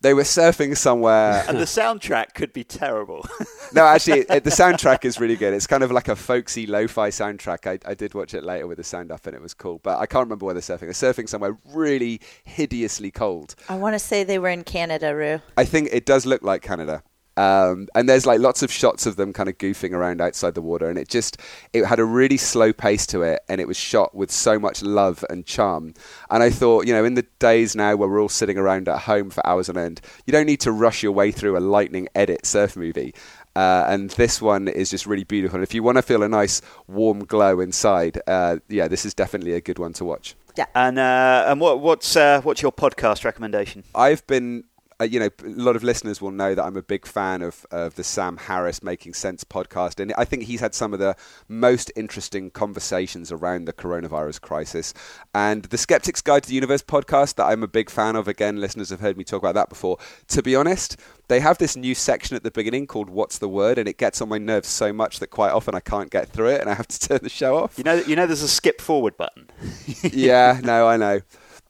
they were surfing somewhere. And the soundtrack could be terrible. no, actually, it, the soundtrack is really good. It's kind of like a folksy lo-fi soundtrack. I, I, did watch it later with the sound up, and it was cool. But I can't remember where they're surfing. They're surfing somewhere really hideously cold. I want to say they were in Canada, Ru. I think it does look like Canada. Um, and there's like lots of shots of them kind of goofing around outside the water, and it just it had a really slow pace to it, and it was shot with so much love and charm. And I thought, you know, in the days now where we're all sitting around at home for hours on end, you don't need to rush your way through a lightning edit surf movie. Uh, and this one is just really beautiful. And if you want to feel a nice warm glow inside, uh, yeah, this is definitely a good one to watch. Yeah. And uh, and what what's uh, what's your podcast recommendation? I've been uh, you know, a lot of listeners will know that I'm a big fan of, of the Sam Harris Making Sense podcast. And I think he's had some of the most interesting conversations around the coronavirus crisis. And the Skeptic's Guide to the Universe podcast, that I'm a big fan of, again, listeners have heard me talk about that before. To be honest, they have this new section at the beginning called What's the Word? And it gets on my nerves so much that quite often I can't get through it and I have to turn the show off. You know, you know there's a skip forward button. yeah, no, I know.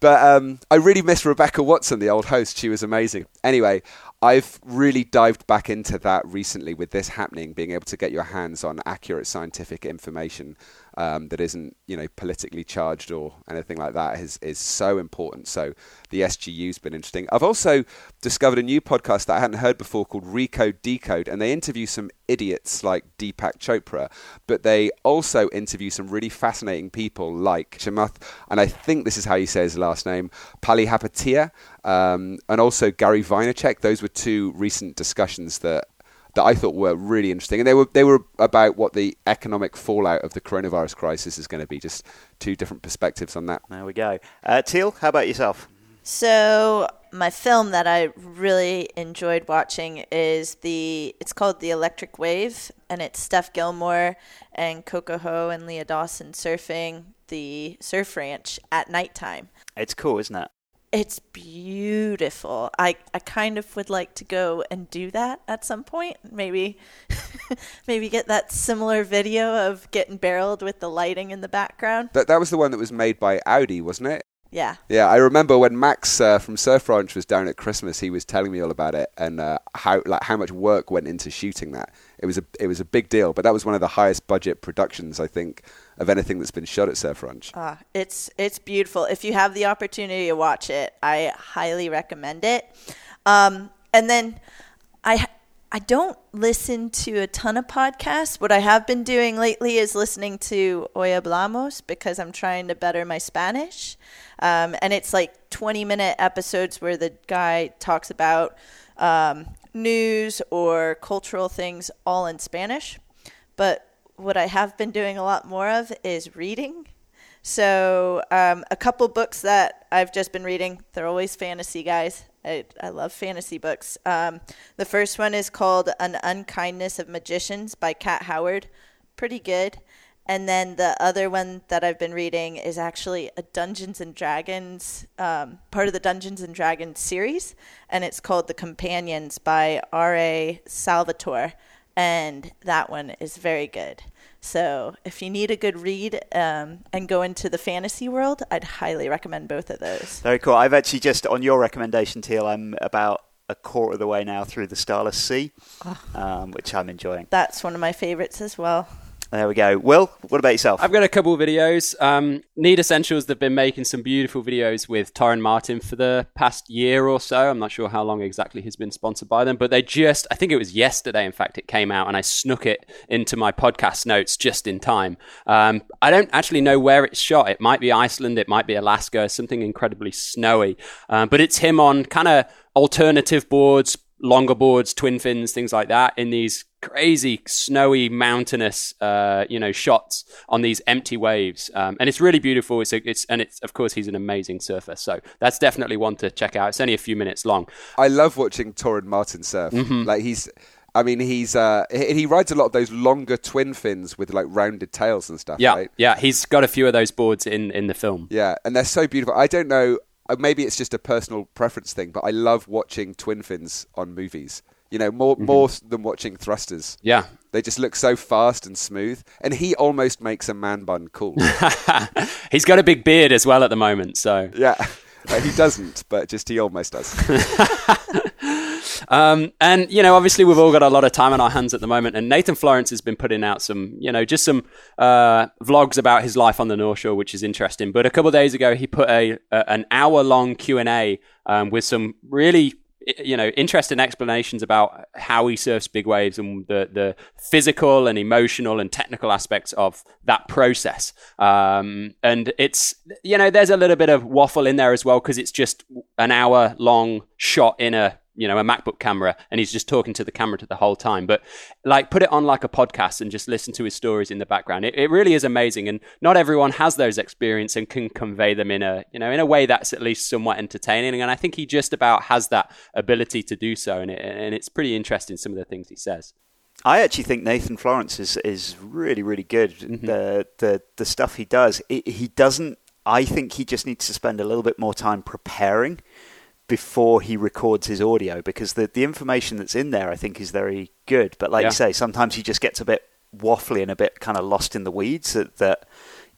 But um, I really miss Rebecca Watson, the old host. She was amazing. Anyway, I've really dived back into that recently with this happening, being able to get your hands on accurate scientific information um, that isn't, you know, politically charged or anything like that is is so important. So the SGU's been interesting. I've also discovered a new podcast that I hadn't heard before called Recode Decode, and they interview some idiots like Deepak Chopra, but they also interview some really fascinating people like Chamath, and I think this is how you say his last name, Palihapitiya, um, and also Gary Vaynerchuk. Those were two recent discussions that that I thought were really interesting, and they were they were about what the economic fallout of the coronavirus crisis is going to be. Just two different perspectives on that. There we go. Uh, Teal, how about yourself? So my film that I really enjoyed watching is the it's called The Electric Wave, and it's Steph Gilmore and Coco Ho and Leah Dawson surfing the surf ranch at nighttime. It's cool, isn't it? It's beautiful. I, I kind of would like to go and do that at some point. Maybe maybe get that similar video of getting barreled with the lighting in the background. That that was the one that was made by Audi, wasn't it? Yeah. Yeah, I remember when Max uh, from Surf Ranch was down at Christmas, he was telling me all about it and uh, how like how much work went into shooting that. It was a it was a big deal, but that was one of the highest budget productions I think of anything that's been shot at Surf Ranch. Uh, it's it's beautiful. If you have the opportunity to watch it, I highly recommend it. Um, and then I I don't listen to a ton of podcasts. What I have been doing lately is listening to Hoy Hablamos because I'm trying to better my Spanish. Um, and it's like 20 minute episodes where the guy talks about um, news or cultural things all in Spanish. But what I have been doing a lot more of is reading. So, um, a couple books that I've just been reading, they're always fantasy, guys. I, I love fantasy books. Um, the first one is called An Unkindness of Magicians by Kat Howard. Pretty good. And then the other one that I've been reading is actually a Dungeons and Dragons, um, part of the Dungeons and Dragons series, and it's called The Companions by R.A. Salvatore. And that one is very good. So if you need a good read um, and go into the fantasy world, I'd highly recommend both of those. Very cool. I've actually just, on your recommendation, Teal, I'm about a quarter of the way now through the Starless Sea, oh. um, which I'm enjoying. That's one of my favorites as well. There we go. Will, what about yourself? I've got a couple of videos. Um, Need Essentials, they've been making some beautiful videos with Torren Martin for the past year or so. I'm not sure how long exactly he's been sponsored by them, but they just, I think it was yesterday, in fact, it came out and I snuck it into my podcast notes just in time. Um, I don't actually know where it's shot. It might be Iceland, it might be Alaska, something incredibly snowy. Um, but it's him on kind of alternative boards, longer boards, twin fins, things like that in these crazy snowy mountainous uh, you know shots on these empty waves um, and it's really beautiful it's, a, it's and it's of course he's an amazing surfer so that's definitely one to check out it's only a few minutes long i love watching torren martin surf mm-hmm. like he's I mean, he's uh, he he rides a lot of those longer twin fins with like rounded tails and stuff. Yeah, right? yeah. He's got a few of those boards in in the film. Yeah, and they're so beautiful. I don't know. Maybe it's just a personal preference thing, but I love watching twin fins on movies. You know, more mm-hmm. more than watching thrusters. Yeah. They just look so fast and smooth, and he almost makes a man bun cool. He's got a big beard as well at the moment, so yeah, he doesn't, but just he almost does. Um, and you know, obviously, we've all got a lot of time on our hands at the moment. And Nathan Florence has been putting out some, you know, just some uh, vlogs about his life on the North Shore, which is interesting. But a couple days ago, he put a, a an hour long Q and A um, with some really you know interesting explanations about how he surfs big waves and the the physical and emotional and technical aspects of that process um, and it's you know there's a little bit of waffle in there as well because it's just an hour long shot in a you know a macbook camera and he's just talking to the camera to the whole time. But like put it on like a podcast and just listen to his stories in the background. It, it really is amazing and not everyone has those experiences and can convey them in a you know in a way that's at least somewhat entertaining. And i think he just about has that ability to do so and, it, and it's pretty interesting some of the things he says. I actually think Nathan Florence is is really really good. Mm-hmm. The the the stuff he does, it, he doesn't. I think he just needs to spend a little bit more time preparing before he records his audio because the the information that's in there, I think, is very good. But like Yeah. you say, sometimes he just gets a bit waffly and a bit kind of lost in the weeds. That, that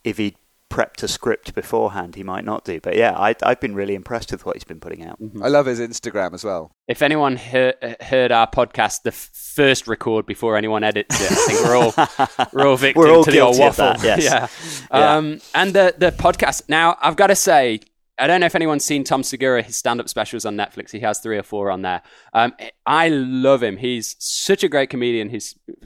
if he prepped a script beforehand, he might not do. But yeah, I, I've been really impressed with what he's been putting out. I love his Instagram as well. if anyone heard, heard our podcast the f- first record before anyone edits it i think we're all we're all victim We're all to the old guilty of waffle that, yes. yeah. Yeah. Um, and the the podcast now i've got to say I don't know if anyone's seen Tom Segura, his stand-up specials on Netflix. He has three or four on there. Um, I love him. He's such a great comedian. He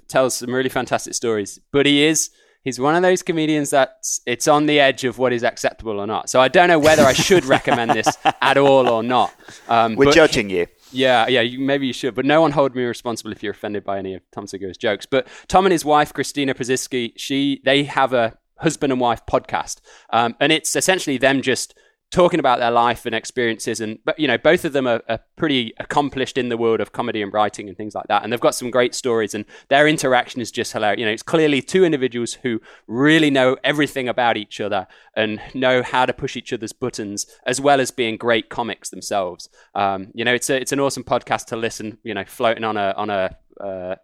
tells some really fantastic stories. But he is he's one of those comedians that it's on the edge of what is acceptable or not. So I don't know whether I should recommend this at all or not. Um, We're judging you. yeah, yeah, you, maybe you should, but no one hold me responsible if you're offended by any of Tom Segura's jokes. But Tom and his wife, Christina Pazsitzky, she they have a husband and wife podcast, um, and it's essentially them just talking about their life and experiences. And but you know, both of them are, are pretty accomplished in the world of comedy and writing and things like that, and they've got some great stories. And their interaction is just hilarious. You know, it's clearly two individuals who really know everything about each other and know how to push each other's buttons, as well as being great comics themselves. Um, you know, it's a, it's an awesome podcast to listen. You know, floating on a on a uh,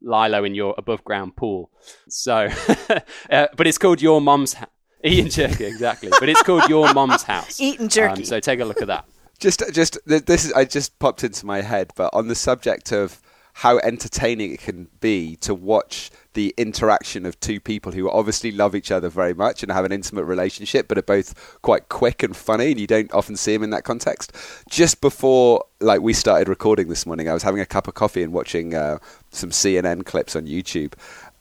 lilo in your above ground pool. So, uh, but it's called Your Mom's Eating Jerky, exactly. But it's called Your Mom's House. Eating jerky. Um, so take a look at that. Just, just this is I just popped into my head, but on the subject of how entertaining it can be to watch the interaction of two people who obviously love each other very much and have an intimate relationship, but are both quite quick and funny, and you don't often see them in that context. Just before, like we started recording this morning, I was having a cup of coffee and watching uh, some CNN clips on YouTube,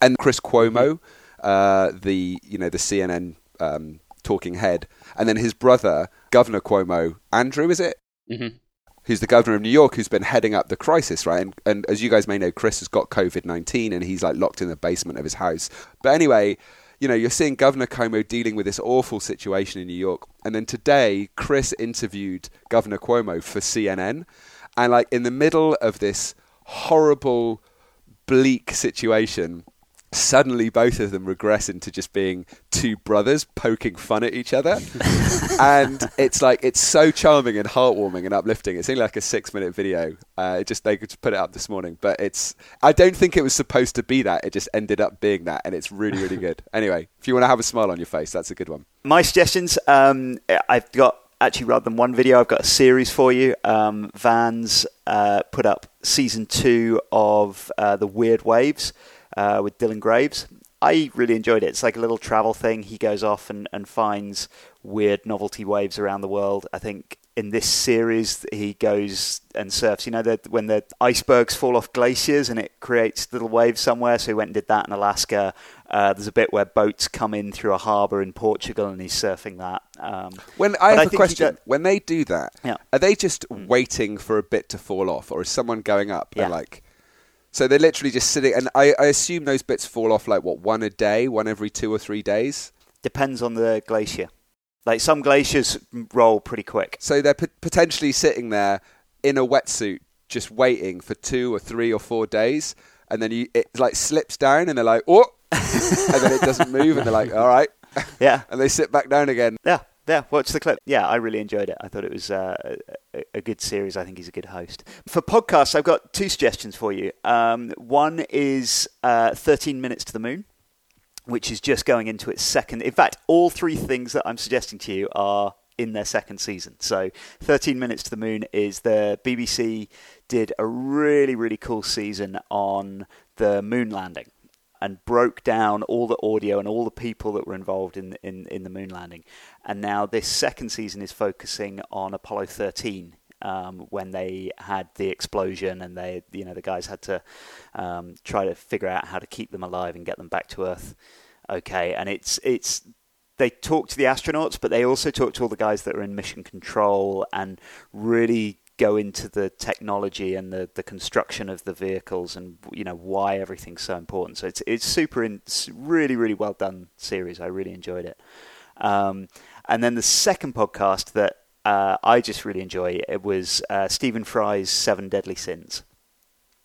and Chris Cuomo, uh, the you know the CNN um, talking head, and then his brother, Governor Cuomo, Andrew, is it? Mhm. Who's the governor of New York, who's been heading up the crisis, right? And, and as you guys may know, Chris has got COVID 19 and he's like locked in the basement of his house. But anyway, you know, you're seeing Governor Cuomo dealing with this awful situation in New York. And then today, Chris interviewed Governor Cuomo for CNN. And like in the middle of this horrible, bleak situation, suddenly both of them regress into just being two brothers poking fun at each other. And it's like it's so charming and heartwarming and uplifting. It's only like a six minute video. Uh, it just they could just put it up this morning but it's i don't think it was supposed to be that. It just ended up being that and it's really really good. Anyway if you want to have a smile on your face that's a good one. My suggestions. Um, I've got actually rather than one video, I've got a series for you. Um, Vans uh, put up season two of uh, the Weird Waves uh, with Dylan Graves. I really enjoyed it. It's like a little travel thing. He goes off and, and finds weird novelty waves around the world. I think in this series he goes and surfs. You know, the, when the icebergs fall off glaciers and it creates little waves somewhere. So he went and did that in Alaska. Uh, there's a bit where boats come in through a harbour in Portugal and he's surfing that. Um, when i have think a question do- when they do that Yeah. Mm. are they just waiting for a bit to fall off or is someone going up Yeah. and like so they're literally just sitting and I, I assume those bits fall off like what one a day one every two or three days depends on the glacier. Like some glaciers roll pretty quick. So they're pot- potentially sitting there in a wetsuit, just waiting for two or three or four days, and then you, it like slips down, and they're like, "Oh," and then it doesn't move, and they're like, "All right," Yeah. and they sit back down again. Yeah, yeah. Watch the clip. Yeah, I really enjoyed it. I thought it was uh, a, a good series. I think he's a good host. For podcasts, I've got two suggestions for you. Um, one is uh, 13 Minutes to the Moon, which is just going into its second. In fact, all three things that I'm suggesting to you are in their second season. So, 13 Minutes to the Moon is the BBC did a really, really cool season on the moon landing and broke down all the audio and all the people that were involved in in, in the moon landing. And now this second season is focusing on Apollo 13. Um, when they had the explosion and they, you know, the guys had to um, try to figure out how to keep them alive and get them back to Earth. Okay, and it's it's they talk to the astronauts, but they also talk to all the guys that are in mission control and really go into the technology and the, the construction of the vehicles and you know why everything's so important. So it's it's super in, it's really really well done series. I really enjoyed it. Um, and then the second podcast that uh, I just really enjoy it was uh, Stephen Fry's Seven Deadly Sins,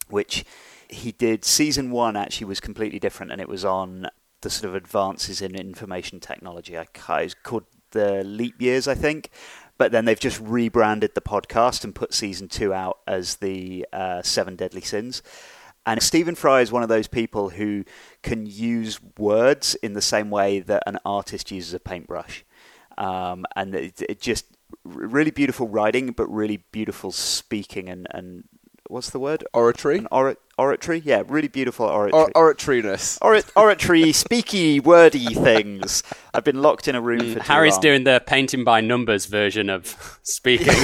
which he did. Season one actually was completely different, and it was on the sort of advances in information technology. I it's called the leap years, I think. But then they've just rebranded the podcast and put season two out as the uh, Seven Deadly Sins. And Stephen Fry is one of those people who can use words in the same way that an artist uses a paintbrush. Um, and it, it just really beautiful writing, but really beautiful speaking and, and what's the word? Oratory? An ora- oratory? Yeah, really beautiful oratory. Or- oratoriness. Ora- oratory, speaky, wordy things. I've been locked in a room for too Harry's long. doing the painting by numbers version of speaking.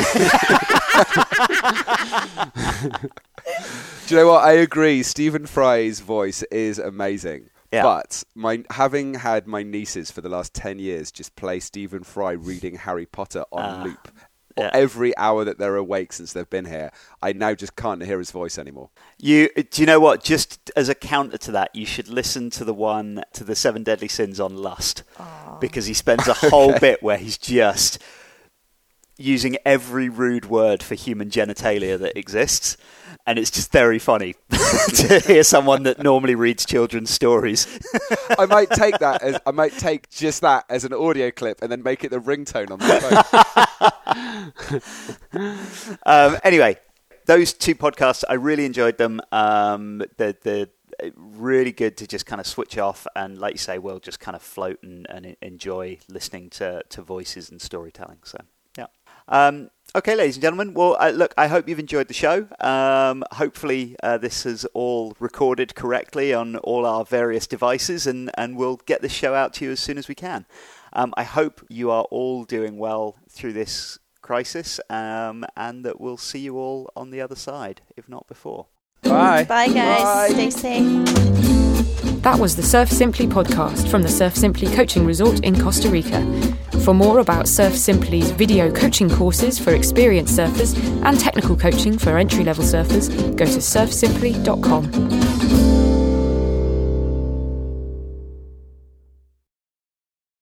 Do you know what? I agree. Stephen Fry's voice is amazing. Yeah. But my having had my nieces for the last ten years just play Stephen Fry reading Harry Potter on Ah, loop yeah. every hour that they're awake since they've been here, I now just can't hear his voice anymore. You do you know what? Just as a counter to that, you should listen to the one to the Seven Deadly Sins on lust, because he spends a whole bit where he's just using every rude word for human genitalia that exists, and it's just very funny to hear someone that normally reads children's stories. I might take that as I might take just that as an audio clip and then make it the ringtone on the phone. um, anyway, those two podcasts, I really enjoyed them. Um, they're, they're really good to just kind of switch off and, like you say, we'll just kind of float and, and enjoy listening to, to voices and storytelling. So. Um, okay, ladies and gentlemen. Well, uh, look, I hope you've enjoyed the show. Um, hopefully, uh, this is all recorded correctly on all our various devices, and, and we'll get this show out to you as soon as we can. Um, I hope you are all doing well through this crisis, um, and that we'll see you all on the other side, if not before. Bye. Bye, guys. Stay safe. That was the Surf Simply podcast from the Surf Simply Coaching Resort in Costa Rica. For more about Surf Simply's video coaching courses for experienced surfers and technical coaching for entry level surfers, go to surfsimply.com.